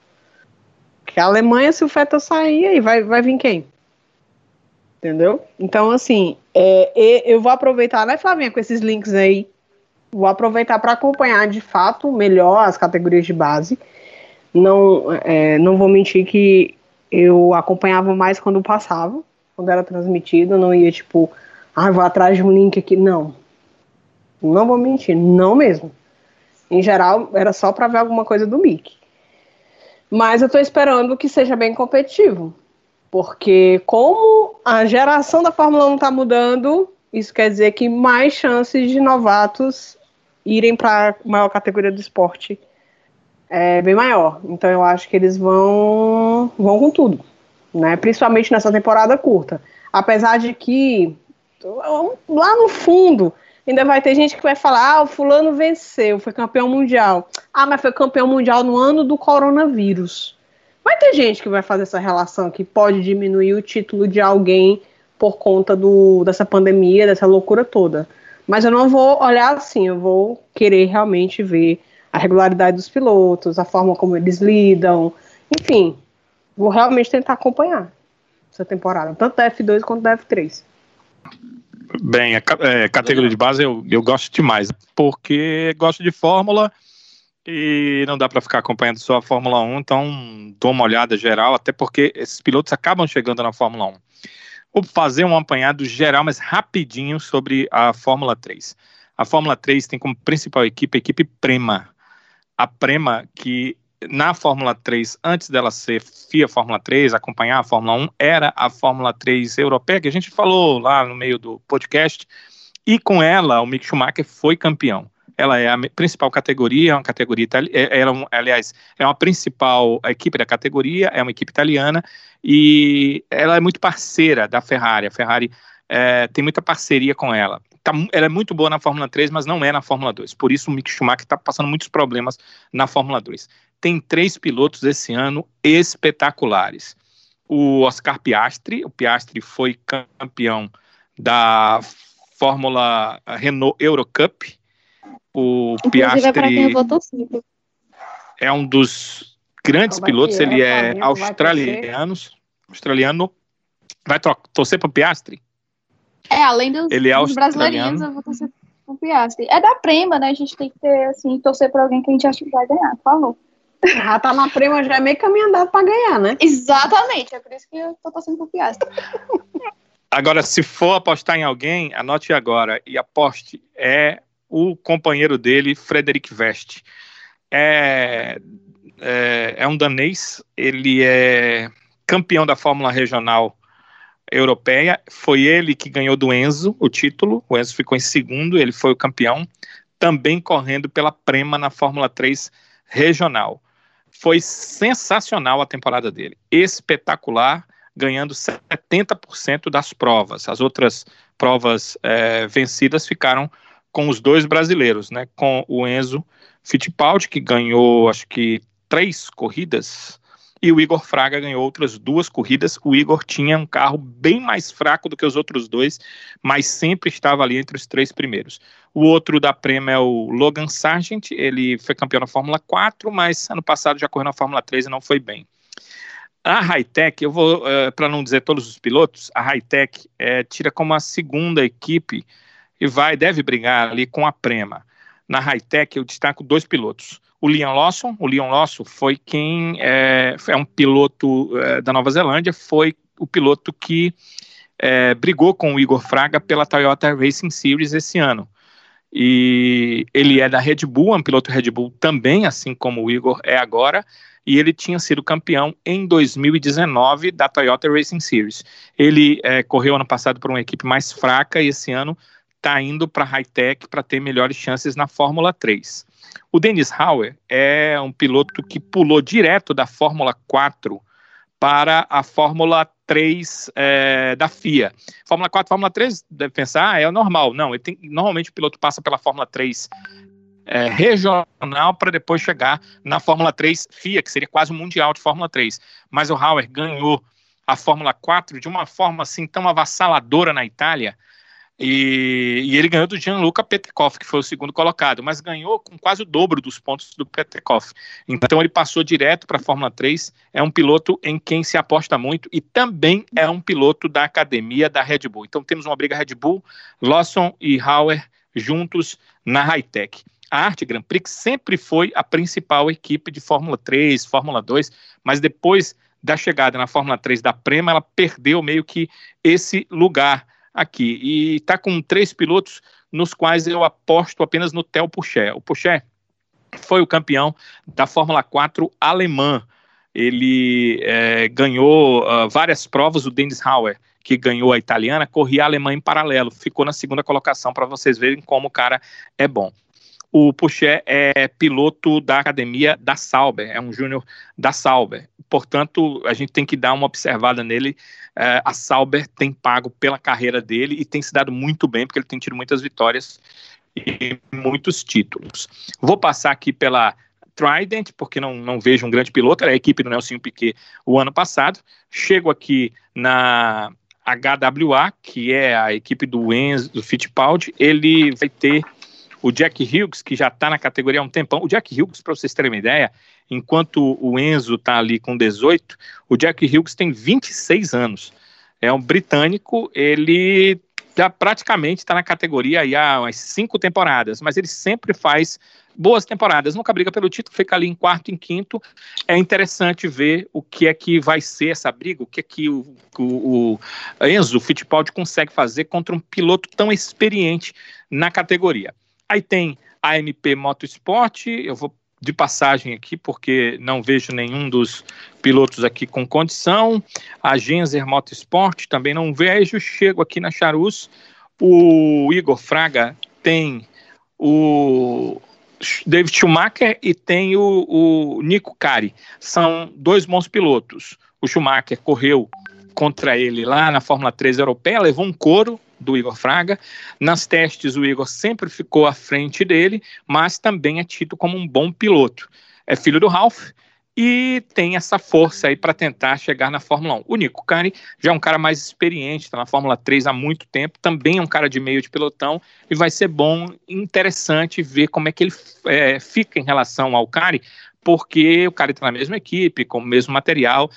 Porque a Alemanha, se o Feta sair, aí vai, vai vir quem? Entendeu? Então, assim, é, eu vou aproveitar, né, Flavinha, com esses links aí, vou aproveitar para acompanhar de fato melhor as categorias de base. Não, é, não vou mentir que eu acompanhava mais quando passava, quando era transmitido, não ia tipo, ah, vou atrás de um link aqui. Não. Não vou mentir, não mesmo. Em geral, era só para ver alguma coisa do Mickey. Mas eu estou esperando que seja bem competitivo. Porque como a geração da Fórmula 1 está mudando, isso quer dizer que mais chances de novatos irem para a maior categoria do esporte é bem maior. Então eu acho que eles vão vão com tudo, né? Principalmente nessa temporada curta. Apesar de que lá no fundo ainda vai ter gente que vai falar: "Ah, o fulano venceu, foi campeão mundial". Ah, mas foi campeão mundial no ano do coronavírus. Vai ter gente que vai fazer essa relação que pode diminuir o título de alguém por conta do, dessa pandemia, dessa loucura toda. Mas eu não vou olhar assim, eu vou querer realmente ver a regularidade dos pilotos, a forma como eles lidam, enfim, vou realmente tentar acompanhar essa temporada, tanto da F2 quanto da F3. Bem, a, é, categoria de base eu, eu gosto demais, porque gosto de Fórmula e não dá para ficar acompanhando só a Fórmula 1, então dou uma olhada geral, até porque esses pilotos acabam chegando na Fórmula 1. Vou fazer um apanhado geral, mas rapidinho sobre a Fórmula 3. A Fórmula 3 tem como principal equipe a equipe Prema. A Prema, que na Fórmula 3, antes dela ser FIA Fórmula 3, acompanhar a Fórmula 1, era a Fórmula 3 europeia, que a gente falou lá no meio do podcast, e com ela o Mick Schumacher foi campeão. Ela é a principal categoria, é uma categoria italiana, é, ela, aliás, é uma principal equipe da categoria, é uma equipe italiana, e ela é muito parceira da Ferrari, a Ferrari é, tem muita parceria com ela. Tá, ela é muito boa na Fórmula 3, mas não é na Fórmula 2, por isso o Mick Schumacher está passando muitos problemas na Fórmula 2. Tem três pilotos esse ano espetaculares. O Oscar Piastri, o Piastri foi campeão da Fórmula Renault Eurocup, o Inclusive, Piastri é um dos grandes pilotos, ele é, é australiano, australiano. Vai torcer para o Piastri? É, além dos, ele é dos brasileirinhos, eu vou torcer para o Piastri. É da Prema, né? A gente tem que ter, assim, torcer para alguém que a gente acha que vai ganhar, por favor. Já tá na Prema, já é meio caminho andado para ganhar, né? Exatamente, é por isso que eu tô torcendo para o Piastri. Agora, se for apostar em alguém, anote agora e aposte. É o companheiro dele, Frederic Vest. É, é, é, um danês, ele é campeão da Fórmula Regional Europeia, foi ele que ganhou do Enzo o título, o Enzo ficou em segundo, ele foi o campeão, também correndo pela Prema na Fórmula 3 Regional. Foi sensacional a temporada dele, espetacular, ganhando 70% das provas. As outras provas é, vencidas ficaram com os dois brasileiros, né? Com o Enzo Fittipaldi, que ganhou, acho que, três corridas, e o Igor Fraga ganhou outras duas corridas. O Igor tinha um carro bem mais fraco do que os outros dois, mas sempre estava ali entre os três primeiros. O outro da Prema é o Logan Sargent, ele foi campeão na Fórmula 4, mas ano passado já correu na Fórmula 3 e não foi bem. A Hightech, eu vou, uh, eh, para não dizer todos os pilotos, a Hightech é, tira como a segunda equipe e vai, deve brigar ali com a Prema. Na Hightech, eu destaco dois pilotos. O Leon Lawson, o Leon Lawson foi quem é, é um piloto é, da Nova Zelândia, foi o piloto que é, brigou com o Igor Fraga pela Toyota Racing Series esse ano. e ele é da Red Bull, é um piloto Red Bull também, assim como o Igor é agora, e ele tinha sido campeão em 2019 da Toyota Racing Series. Ele é, correu ano passado por uma equipe mais fraca e esse ano está indo para Hightech para ter melhores chances na Fórmula 3. O Dennis Hauer é um piloto que pulou direto da Fórmula 4 para a Fórmula 3 é, da FIA. Fórmula 4, Fórmula 3, deve pensar, ah, é normal. Não, ele tem, normalmente o piloto passa pela Fórmula 3 é, regional para depois chegar na Fórmula 3 FIA, que seria quase um mundial de Fórmula 3. Mas o Hauer ganhou a Fórmula 4 de uma forma assim tão avassaladora na Itália e, e, ele ganhou do Gianluca Petekoff, que foi o segundo colocado, mas ganhou com quase o dobro dos pontos do Petekoff. Então ele passou direto para a Fórmula 3. É um piloto em quem se aposta muito e também é um piloto da academia da Red Bull. Então temos uma briga Red Bull, Lawson e Hauer juntos na Hightech. A Arte Grand Prix sempre foi a principal equipe de Fórmula 3, Fórmula 2, mas depois da chegada na Fórmula 3 da Prema, ela perdeu meio que esse lugar aqui. E está com três pilotos nos quais eu aposto apenas no Theo Pucher. O Pucher foi o campeão da Fórmula 4 alemã. Ele é, ganhou uh, várias provas, o Dennis Hauer, que ganhou a italiana, corria a alemã em paralelo, ficou na segunda colocação para vocês verem como o cara é bom. O Pucher é piloto da academia da Sauber, é um júnior da Sauber. Portanto, a gente tem que dar uma observada nele. É, a Sauber tem pago pela carreira dele e tem se dado muito bem, porque ele tem tido muitas vitórias e muitos títulos. Vou passar aqui pela Trident, porque não, não vejo um grande piloto, era a equipe do Nelson Piquet o ano passado. Chego aqui na HWA, que é a equipe do Enzo do Fittipaldi. Ele vai ter o Jack Hughes, que já está na categoria há um tempão. O Jack Hughes, para vocês terem uma ideia, enquanto o Enzo está ali com 18, o Jack Hughes tem 26 anos. É um britânico, ele já praticamente está na categoria aí há umas cinco temporadas, mas ele sempre faz boas temporadas, nunca briga pelo título, fica ali em quarto, em quinto. É interessante ver o que é que vai ser essa briga, o que é que o, o, o Enzo Fittipaldi consegue fazer contra um piloto tão experiente na categoria. Aí tem a MP Motorsport, eu vou de passagem aqui, porque não vejo nenhum dos pilotos aqui com condição. A Genzer Motorsport também não vejo. Chego aqui na Charus. O Igor Fraga tem o David Schumacher e tem o, o Nico Cari. São dois bons pilotos. O Schumacher correu contra ele lá na Fórmula 3 europeia, levou um couro, do Igor Fraga. Nas testes, o Igor sempre ficou à frente dele, mas também é tido como um bom piloto. É filho do Ralph e tem essa força aí para tentar chegar na Fórmula 1. O Nico Cani já é um cara mais experiente, está na Fórmula 3 há muito tempo, também é um cara de meio de pelotão e vai ser bom, interessante ver como é que ele é, fica em relação ao Cari, porque o cara está na mesma equipe, com o mesmo material,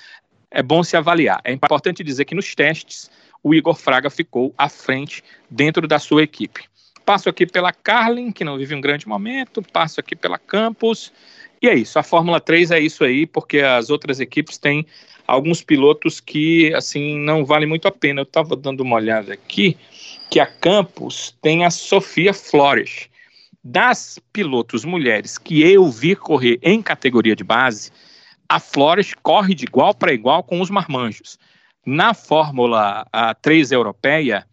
é bom se avaliar. É importante dizer que nos testes o Igor Fraga ficou à frente dentro da sua equipe. Passo aqui pela Carlin, que não vive um grande momento, passo aqui pela Campos, e é isso. A Fórmula 3 é isso aí, porque as outras equipes têm alguns pilotos que, assim, não valem muito a pena. Eu estava dando uma olhada aqui, que a Campos tem a Sofia Flores. Das pilotos mulheres que eu vi correr em categoria de base, a Flores corre de igual para igual com os marmanjos. Na Fórmula 3 europeia,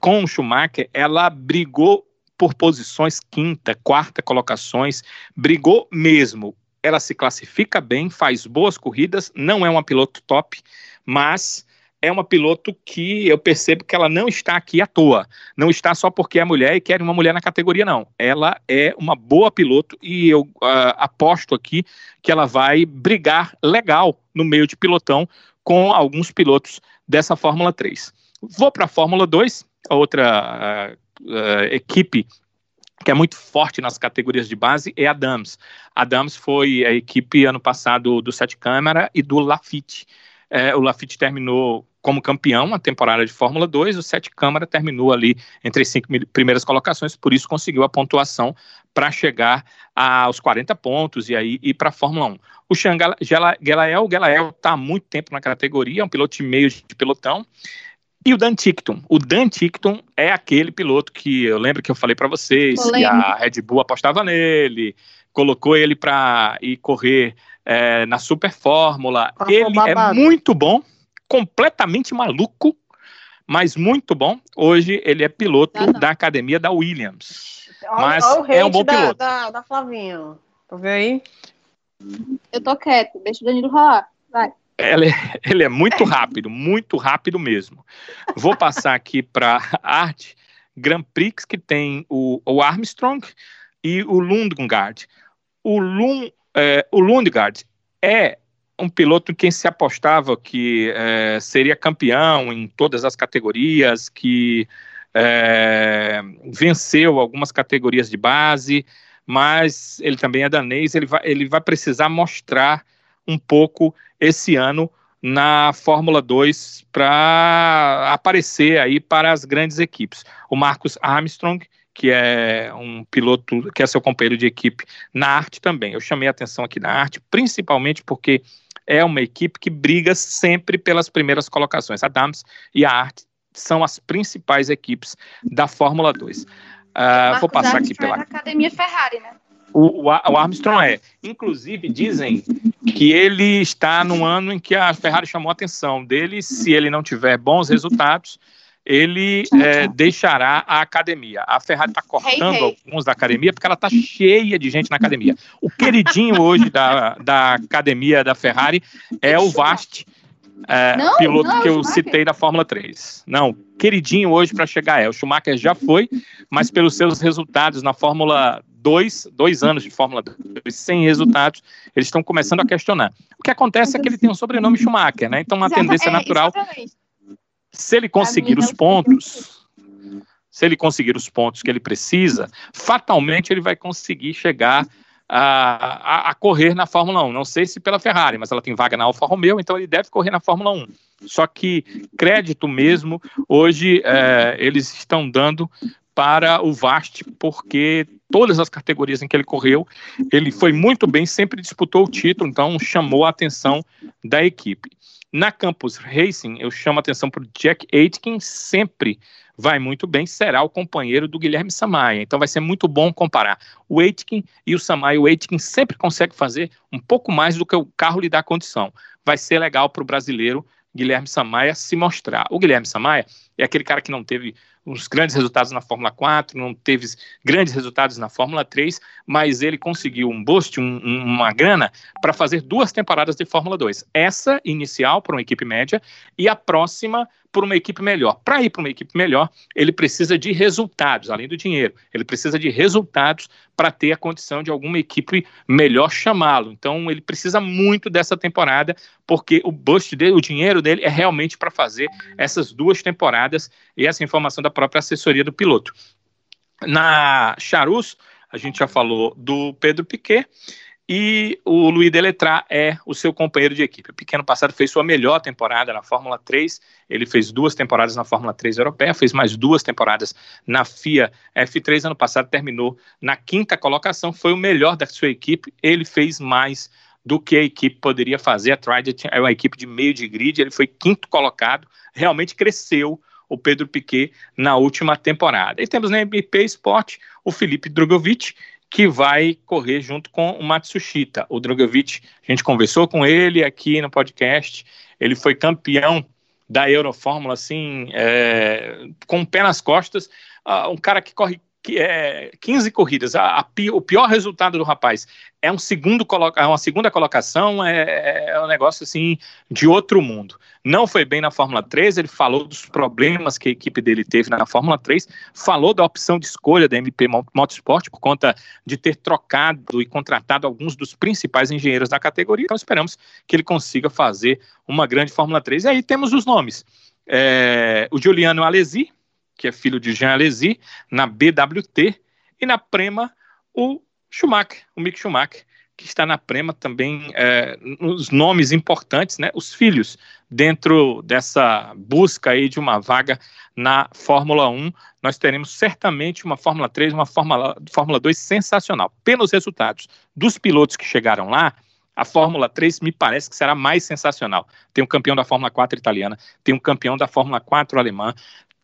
com o Schumacher, ela brigou por posições quinta, quarta colocações, brigou mesmo. Ela se classifica bem, faz boas corridas, não é uma piloto top, mas é uma piloto que eu percebo que ela não está aqui à toa. Não está só porque é mulher e quer uma mulher na categoria, não. Ela é uma boa piloto e eu uh, aposto aqui que ela vai brigar legal no meio de pilotão com alguns pilotos dessa Fórmula 3. Vou para a Fórmula 2, a outra uh, uh, equipe que é muito forte nas categorias de base é a Dams. A Dams foi a equipe ano passado do Sete Câmara e do Lafitte. É, o Lafitte terminou como campeão a temporada de Fórmula 2, o Sete Câmara terminou ali entre as cinco primeiras colocações, por isso conseguiu a pontuação para chegar aos 40 pontos e aí ir para a Fórmula 1. O Sean Gelael, Gelael está há muito tempo na categoria, é um piloto de meio de pelotão, E o Dan Tickton. O Dan Tickton é aquele piloto que eu lembro que eu falei para vocês que a Red Bull apostava nele, colocou ele para ir correr é, na Super Fórmula. ele é muito bom, completamente maluco, mas muito bom. Hoje ele é piloto tá, tá. da academia da Williams. Mas olha, olha é um bom da, piloto. Da, da Flavinha. Tá vendo aí? Eu tô quieto, deixa o Danilo rolar. Vai. Ele, ele é muito rápido, muito rápido mesmo. Vou passar aqui para a arte Grand Prix, que tem o, o Armstrong e o Lundgaard. O, Lund, é, o Lundgaard é um piloto em quem se apostava que é, seria campeão em todas as categorias, que é, venceu algumas categorias de base, mas ele também é danês, ele vai, ele vai precisar mostrar um pouco esse ano na Fórmula 2 para aparecer aí para as grandes equipes. O Marcos Armstrong, que é um piloto, que é seu companheiro de equipe na arte também. Eu chamei a atenção aqui na arte, principalmente porque é uma equipe que briga sempre pelas primeiras colocações. A Dams e a Arte são as principais equipes da Fórmula 2. Uh, ah, vou passar aqui pela. É Academia Ferrari, né? O, o, o, Armstrong é. Inclusive, dizem que ele está no ano em que a Ferrari chamou a atenção dele. Se ele não tiver bons resultados, ele é, deixará a academia. A Ferrari está cortando hey, hey. alguns da academia porque ela está cheia de gente na academia. O queridinho hoje da, da academia da Ferrari é o Vast, é, não, piloto não, que eu citei da Fórmula 3. Não, queridinho hoje para chegar é. O Schumacher já foi, mas pelos seus resultados na Fórmula dois, dois anos de Fórmula 2 sem resultados, eles estão começando a questionar. O que acontece é que ele tem um sobrenome Schumacher, né? Então, uma tendência é, natural. Se ele conseguir os pontos, se ele conseguir os pontos que ele precisa, fatalmente ele vai conseguir chegar a, a, a, correr na Fórmula 1. Não sei se pela Ferrari, mas ela tem vaga na Alfa Romeo, então ele deve correr na Fórmula 1. Só que crédito mesmo, hoje é, eles estão dando para o Vast, porque todas as categorias em que ele correu, ele foi muito bem, sempre disputou o título, então chamou a atenção da equipe. Na Campus Racing, eu chamo a atenção para o Jack Aitken, sempre vai muito bem, será o companheiro do Guilherme Samaia. Então vai ser muito bom comparar o Aitken e o Samaia. O Aitken sempre consegue fazer um pouco mais do que o carro lhe dá condição. Vai ser legal para o brasileiro Guilherme Samaia se mostrar. O Guilherme Samaia é aquele cara que não teve os grandes resultados na Fórmula 4, não teve grandes resultados na Fórmula 3, mas ele conseguiu um boost, um, uma grana, para fazer duas temporadas de Fórmula 2. Essa inicial para uma equipe média e a próxima por uma equipe melhor. Para ir para uma equipe melhor, ele precisa de resultados, além do dinheiro. Ele precisa de resultados para ter a condição de alguma equipe melhor chamá-lo. Então, ele precisa muito dessa temporada, porque o boost dele, o dinheiro dele é realmente para fazer essas duas temporadas e essa informação da própria assessoria do piloto. Na Charus, a gente já falou do Pedro Piquet. E o Luiz Deletrat é o seu companheiro de equipe. O Pequeno passado fez sua melhor temporada na Fórmula 3. Ele fez duas temporadas na Fórmula 3 europeia, fez mais duas temporadas na FIA F3. Ano passado terminou na quinta colocação, foi o melhor da sua equipe. Ele fez mais do que a equipe poderia fazer. A Trident é uma equipe de meio de grid, ele foi quinto colocado, realmente cresceu o Pedro Piquet na última temporada. E temos na MP Sport o Felipe Drogovic, que vai correr junto com o Matsushita. O Drogovic, a gente conversou com ele aqui no podcast, ele foi campeão da Eurofórmula, assim, é, com o pé nas costas, uh, um cara que corre que é 15 corridas, a, a, o pior resultado do rapaz é um segundo é uma segunda colocação, é, é, um negócio assim de outro mundo. Não foi bem na Fórmula 3, ele falou dos problemas que a equipe dele teve na Fórmula 3, falou da opção de escolha da MP Motorsport por conta de ter trocado e contratado alguns dos principais engenheiros da categoria. Então esperamos que ele consiga fazer uma grande Fórmula 3. E aí temos os nomes. É, o Giuliano Alesi, que é filho de Jean Alesi, na BWT, e na Prema o Schumacher, o Mick Schumacher, que está na Prema também, é, nos nomes importantes, né, os filhos, dentro dessa busca aí de uma vaga na Fórmula 1. Nós teremos certamente uma Fórmula 3, uma Fórmula, Fórmula 2 sensacional. Pelos resultados dos pilotos que chegaram lá, A Fórmula 3 me parece que será mais sensacional. Tem um campeão da Fórmula 4 italiana, tem um campeão da Fórmula 4 alemã,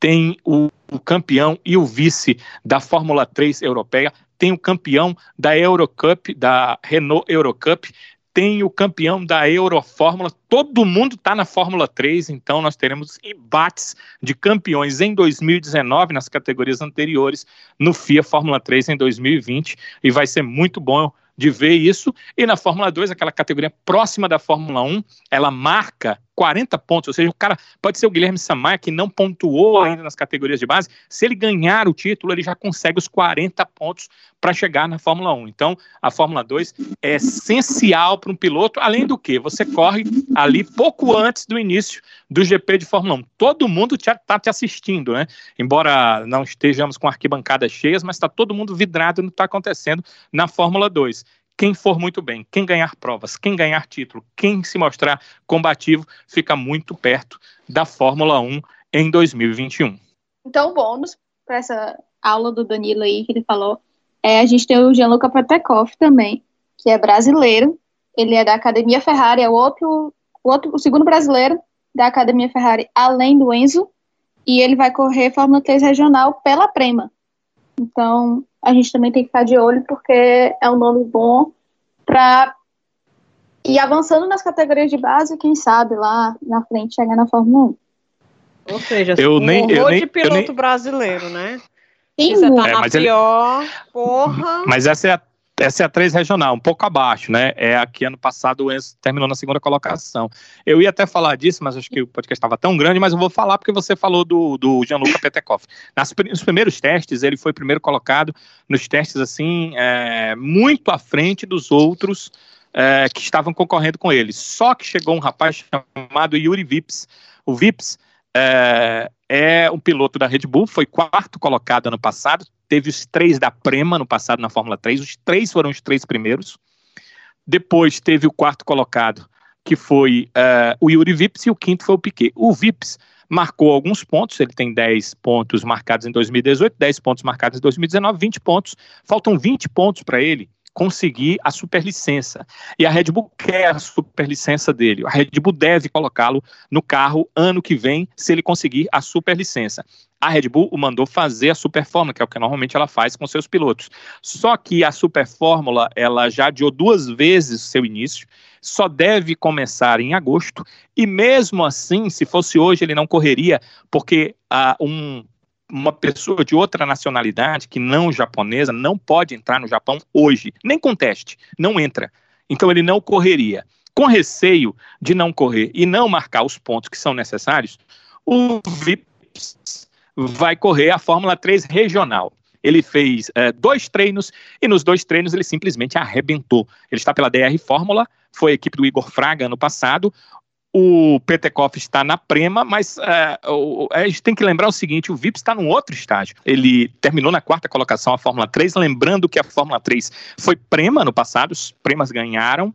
tem o, o campeão e o vice da Fórmula 3 europeia, tem o campeão da Eurocup, da Renault Eurocup, tem o campeão da Eurofórmula, todo mundo está na Fórmula 3, então nós teremos embates de campeões em 2019 nas categorias anteriores, no FIA Fórmula 3 em 2020, e vai ser muito bom de ver isso. E na Fórmula 2, aquela categoria próxima da Fórmula 1, ela marca 40 pontos, ou seja, o cara pode ser o Guilherme Samaia, que não pontuou ainda nas categorias de base, se ele ganhar o título, ele já consegue os 40 pontos para chegar na Fórmula 1. Então, a Fórmula 2 é essencial para um piloto, além do que você corre ali pouco antes do início do GP de Fórmula 1. Todo mundo está te assistindo, né? Embora não estejamos com arquibancadas cheias, mas está todo mundo vidrado no que está acontecendo na Fórmula 2 quem for muito bem, quem ganhar provas, quem ganhar título, quem se mostrar combativo, fica muito perto da Fórmula 1 em 2021. Então, bônus para essa aula do Danilo aí que ele falou, é a gente tem o Gianluca Patekov também, que é brasileiro, ele é da Academia Ferrari, é o outro, o outro, o segundo brasileiro da Academia Ferrari, além do Enzo, e ele vai correr Fórmula 3 regional pela Prema. Então, a gente também tem que ficar de olho, porque é um nome bom para ir avançando nas categorias de base, quem sabe lá na frente chegar na Fórmula 1. Ou seja, eu um nem, eu nem, de piloto nem... brasileiro, né? Sim, Você tá é, na pior, ele... porra. Mas essa é a essa é a 3 regional, um pouco abaixo, né? É aqui ano passado o Enzo terminou na segunda colocação. Eu ia até falar disso, mas acho que o podcast estava tão grande, mas eu vou falar porque você falou do, do Gianluca Petekoff. Nas, nos primeiros testes, ele foi primeiro colocado nos testes, assim, é, muito à frente dos outros é, que estavam concorrendo com ele. Só que chegou um rapaz chamado Yuri Vips. O Vips é, é um piloto da Red Bull, foi quarto colocado ano passado, teve os três da Prema no passado na Fórmula 3, os três foram os três primeiros. Depois teve o quarto colocado, que foi uh, o Yuri Vips, e o quinto foi o Piquet. O Vips marcou alguns pontos, ele tem 10 pontos marcados em 2018, 10 pontos marcados em 2019, 20 pontos. Faltam 20 pontos para ele conseguir a superlicença. E a Red Bull quer a superlicença dele. A Red Bull deve colocá-lo no carro ano que vem, se ele conseguir a superlicença. A Red Bull o mandou fazer a Super Fórmula, que é o que normalmente ela faz com seus pilotos. Só que a Super Fórmula, ela já adiou duas vezes seu início, só deve começar em agosto, e mesmo assim, se fosse hoje, ele não correria, porque uh, um uma pessoa de outra nacionalidade, que não japonesa, não pode entrar no Japão hoje, nem com teste, não entra. Então ele não correria. Com receio de não correr e não marcar os pontos que são necessários, o VIPS vai correr a Fórmula 3 regional. Ele fez é, dois treinos e nos dois treinos ele simplesmente arrebentou. Ele está pela DR Fórmula, foi a equipe do Igor Fraga ano passado. O Petekoff está na Prema, mas uh, a gente tem que lembrar o seguinte: o VIP está num outro estágio. Ele terminou na quarta colocação a Fórmula 3, lembrando que a Fórmula 3 foi Prema no passado, os Premas ganharam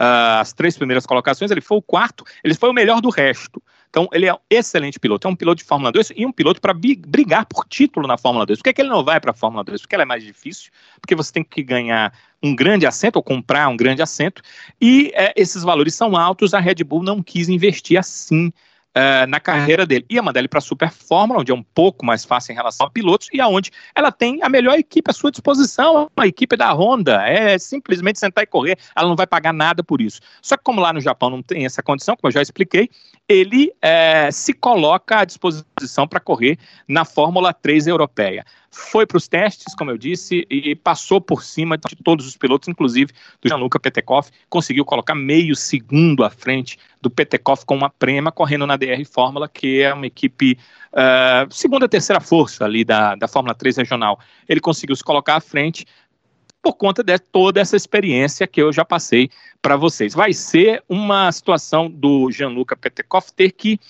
uh, as três primeiras colocações, ele foi o quarto, ele foi o melhor do resto. Então, ele é um excelente piloto. É um piloto de Fórmula 2 e um piloto para brigar por título na Fórmula 2. Por que, é que ele não vai para a Fórmula 2? Porque ela é mais difícil, porque você tem que ganhar um grande assento ou comprar um grande assento. E é, esses valores são altos. A Red Bull não quis investir assim uh, na carreira dele. Ia mandar ele para a Super Fórmula, onde é um pouco mais fácil em relação a pilotos, e aonde ela tem a melhor equipe à sua disposição, a equipe da Honda. É simplesmente sentar e correr, ela não vai pagar nada por isso. Só que como lá no Japão não tem essa condição, como eu já expliquei, ele é, se coloca à disposição para correr na Fórmula 3 europeia foi para os testes, como eu disse, e passou por cima de todos os pilotos, inclusive do Gianluca Petekoff, conseguiu colocar meio segundo à frente do Petekoff com uma prema correndo na DR Fórmula, que é uma equipe uh, segunda, terceira força ali da, da Fórmula 3 regional. Ele conseguiu se colocar à frente por conta de toda essa experiência que eu já passei para vocês. Vai ser uma situação do Gianluca Petekoff ter que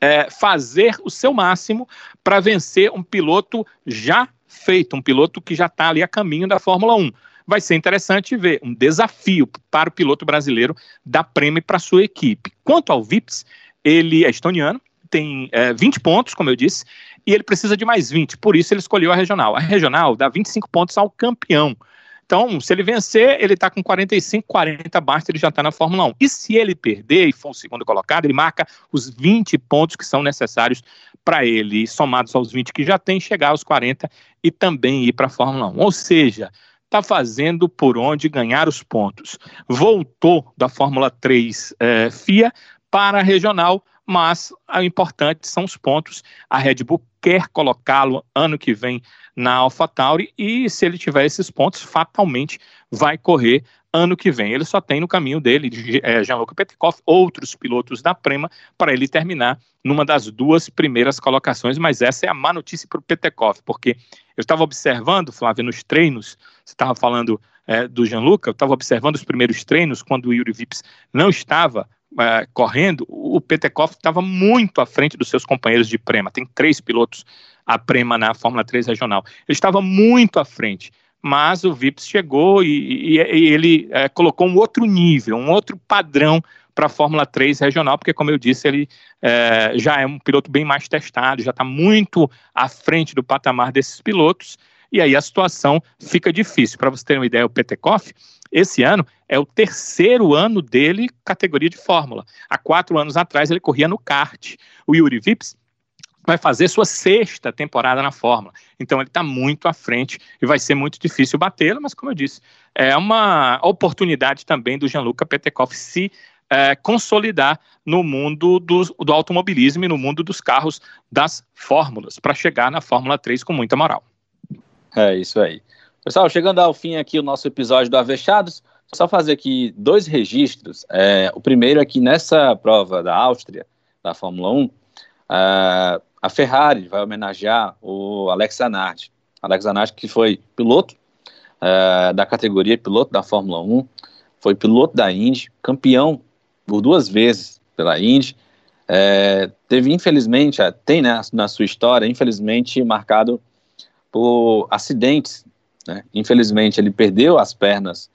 é, fazer o seu máximo para vencer um piloto já feito, um piloto que já está ali a caminho da Fórmula 1. Vai ser interessante ver um desafio para o piloto brasileiro dar prêmio para sua equipe. Quanto ao Vips, ele é estoniano, tem é, 20 pontos, como eu disse, e ele precisa de mais 20, por isso ele escolheu a regional. A regional dá 25 pontos ao campeão. Então, se ele vencer, ele está com 45, 40 basta, ele já está na Fórmula 1. E se ele perder e for o segundo colocado, ele marca os 20 pontos que são necessários para ele, somados aos 20 que já tem, chegar aos 40 e também ir para a Fórmula 1. Ou seja, está fazendo por onde ganhar os pontos. Voltou da Fórmula 3 eh, FIA para a regional, mas o importante são os pontos. A Red Bull quer colocá-lo ano que vem na AlphaTauri e se ele tiver esses pontos, fatalmente vai correr ano que vem. Ele só tem no caminho dele, é, Jean-Luc Petrikoff, outros pilotos da Prema, para ele terminar numa das duas primeiras colocações, mas essa é a má notícia para o Petrikoff, porque eu estava observando, Flávio, nos treinos, você estava falando é, do Jean-Luc, eu estava observando os primeiros treinos, quando o Yuri Vips não estava é, correndo, o Petekoff estava muito à frente dos seus companheiros de Prema. Tem três pilotos a Prema na Fórmula 3 regional. Ele estava muito à frente, mas o Vips chegou e, e, e ele é, colocou um outro nível, um outro padrão para a Fórmula 3 regional, porque, como eu disse, ele é, já é um piloto bem mais testado, já está muito à frente do patamar desses pilotos, e aí a situação fica difícil. Para você ter uma ideia, o Petekoff esse ano é o terceiro ano dele categoria de Fórmula. Há quatro anos atrás ele corria no kart. O Yuri Vips vai fazer sua sexta temporada na Fórmula. Então ele está muito à frente e vai ser muito difícil batê-lo, mas como eu disse, é uma oportunidade também do Gianluca Petekoff se é, consolidar no mundo do, do automobilismo e no mundo dos carros das fórmulas, para chegar na Fórmula 3 com muita moral. É isso aí. Pessoal, chegando ao fim aqui o nosso episódio do Avechados, só fazer aqui dois registros. É, o primeiro é que nessa prova da Áustria, da Fórmula 1, a, a Ferrari vai homenagear o Alex Zanardi. Alex Zanardi que foi piloto é, da categoria, piloto da Fórmula 1, foi piloto da Indy, campeão por duas vezes pela Indy, é, teve infelizmente, é, tem né, na sua história, infelizmente marcado por acidentes né? Infelizmente, ele perdeu as pernas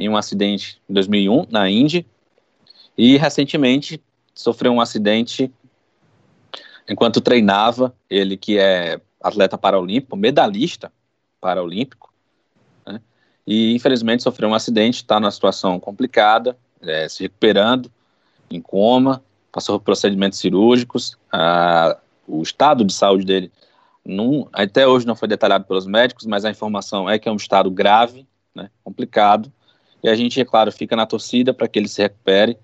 em um acidente em 2001 na Indy e recentemente sofreu um acidente enquanto treinava. Ele que é atleta paralímpico, medalhista paralímpico, né? e infelizmente sofreu um acidente, está numa situação complicada, é, se recuperando, em coma, passou por procedimentos cirúrgicos, a, o estado de saúde dele até hoje não foi detalhado pelos médicos, mas a informação é que é um estado grave, né, complicado, e a gente, é claro, fica na torcida para que ele se recupere.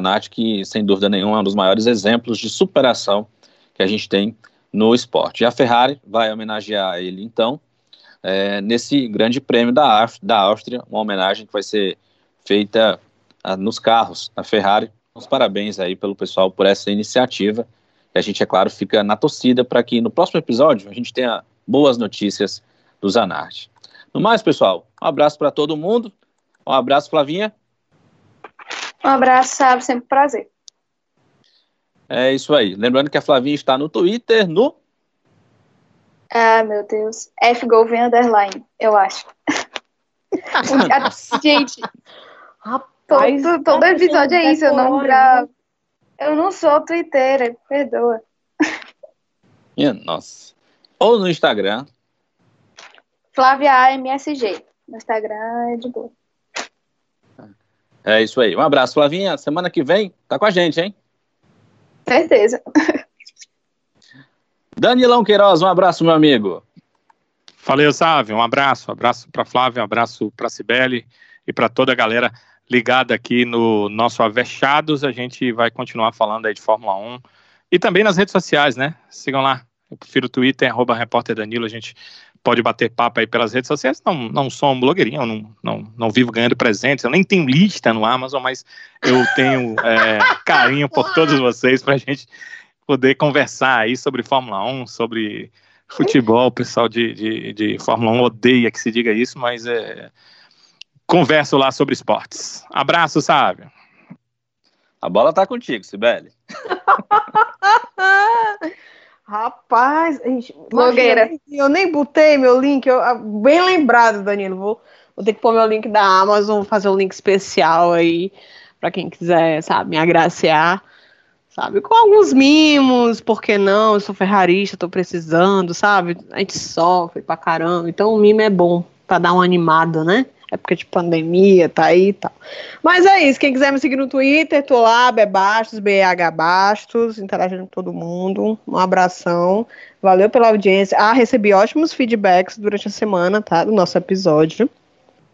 Nath, que sem dúvida nenhuma é um dos maiores exemplos de superação que a gente tem no esporte. E a Ferrari vai homenagear ele, então, é, nesse grande prêmio da, da Áustria, uma homenagem que vai ser feita ah, nos carros da Ferrari. Os parabéns aí pelo pessoal por essa iniciativa e a gente, é claro, fica na torcida para que no próximo episódio a gente tenha boas notícias do Zanardi. No mais, pessoal, um abraço para todo mundo. Um abraço, Flavinha. Um abraço, sabe? Sempre um prazer. É isso aí. Lembrando que a Flavinha está no Twitter, no. Ah, meu Deus. FGolven Underline, eu acho. gente, Rapaz, todo, todo episódio é isso, eu não gravo. Eu não sou twitteira, perdoa. Minha nossa. Ou no Instagram. Flávia AMSG. No Instagram é de boa. É isso aí. Um abraço, Flavinha. Semana que vem tá com a gente, hein? Certeza. Danilão Queiroz, um abraço, meu amigo. Valeu, Sávio. Um abraço. Um abraço para Flávia, um abraço para Cibele e para toda a galera ligada aqui no nosso Avechados. A gente vai continuar falando aí de Fórmula 1 e também nas redes sociais, né? Sigam lá. Eu prefiro o Twitter, arroba repórter Danilo. A gente pode bater papo aí pelas redes sociais. Não, não sou um blogueirinho, eu não, não, não vivo ganhando presentes. Eu nem tenho lista no Amazon, mas eu tenho é, carinho por todos vocês para a gente poder conversar aí sobre Fórmula 1, sobre futebol. O pessoal de, de, de Fórmula 1 odeia que se diga isso, mas é converso lá sobre esportes. Abraço, Sábio. A bola tá contigo, Sibeli. Rapaz, blogueira. Eu nem botei meu link, eu, ah, bem lembrado, Danilo. Vou, vou ter que pôr meu link da Amazon, fazer um link especial aí para quem quiser, sabe, me agraciar, sabe, com alguns mimos, por que não? Eu sou ferrarista, tô precisando, sabe? A gente sofre pra caramba, então o mimo é bom para dar uma animada, né? Época de pandemia, tá aí e tal. Mas é isso, quem quiser me seguir no Twitter, tô lá, Bebastos, BH Bastos, interagindo com todo mundo. Um abração, valeu pela audiência. Ah, recebi ótimos feedbacks durante a semana, tá, do nosso episódio.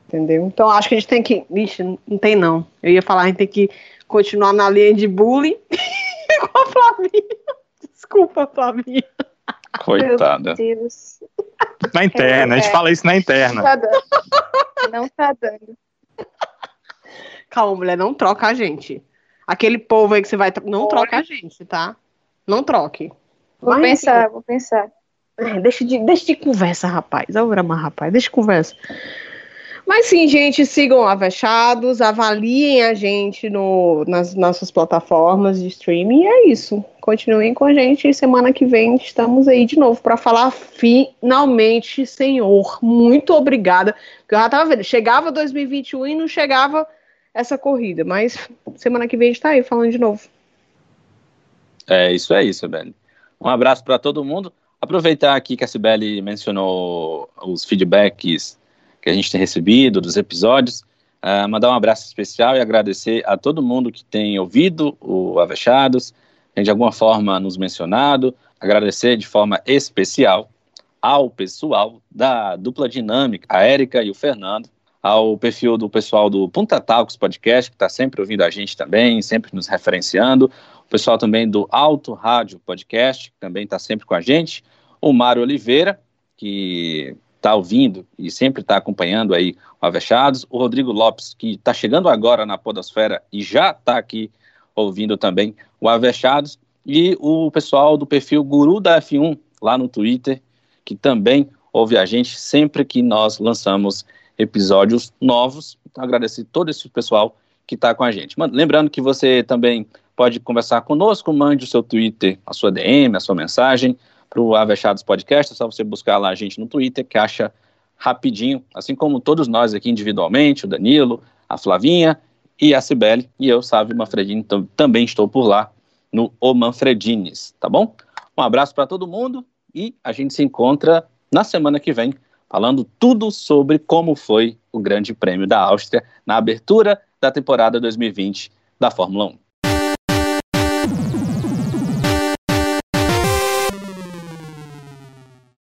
Entendeu? Então acho que a gente tem que. Vixe, não tem não. Eu ia falar, a gente tem que continuar na linha de bullying com a Flavinha. Desculpa, Flavinha. Coitada. Na interna, é, a gente é. fala isso na interna. Não tá dando. Calma, mulher, não troca a gente. Aquele povo aí que você vai. Não Olha. troca a gente, tá? Não troque. Vou Mas, pensar, enfim. vou pensar. É, deixa, de, deixa de conversa, rapaz. Aurama, rapaz, deixa de conversa. Mas sim, gente, sigam Avechados, avaliem a gente no, nas nossas plataformas de streaming. E é isso. Continuem com a gente. Semana que vem estamos aí de novo para falar finalmente, Senhor. Muito obrigada. Porque eu já tava vendo, chegava 2021 e não chegava essa corrida. Mas semana que vem a gente tá aí falando de novo. É isso é isso, Sibeli. Um abraço para todo mundo. Aproveitar aqui que a Sibeli mencionou os feedbacks que a gente tem recebido dos episódios. Uh, mandar um abraço especial e agradecer a todo mundo que tem ouvido o Avechados, tem de alguma forma nos mencionado. Agradecer de forma especial ao pessoal da dupla dinâmica, a Érica e o Fernando, ao perfil do pessoal do Punta Talks Podcast, que está sempre ouvindo a gente também, sempre nos referenciando, o pessoal também do Alto Rádio Podcast, que também está sempre com a gente, o Mário Oliveira, que está ouvindo e sempre está acompanhando aí o Avechados, o Rodrigo Lopes, que está chegando agora na Podosfera e já está aqui ouvindo também o Avechados, e o pessoal do perfil Guru da F1 lá no Twitter, que também ouve a gente sempre que nós lançamos episódios novos. Então, agradecer todo esse pessoal que está com a gente. Lembrando que você também pode conversar conosco, mande o seu Twitter, a sua DM, a sua mensagem para o Avechados Podcast, é só você buscar lá a gente no Twitter, que acha rapidinho, assim como todos nós aqui individualmente, o Danilo, a Flavinha e a Cibele, e eu, Sávio Manfredini, também estou por lá no O Manfredines, tá bom? Um abraço para todo mundo e a gente se encontra na semana que vem, falando tudo sobre como foi o Grande Prêmio da Áustria na abertura da temporada 2020 da Fórmula 1.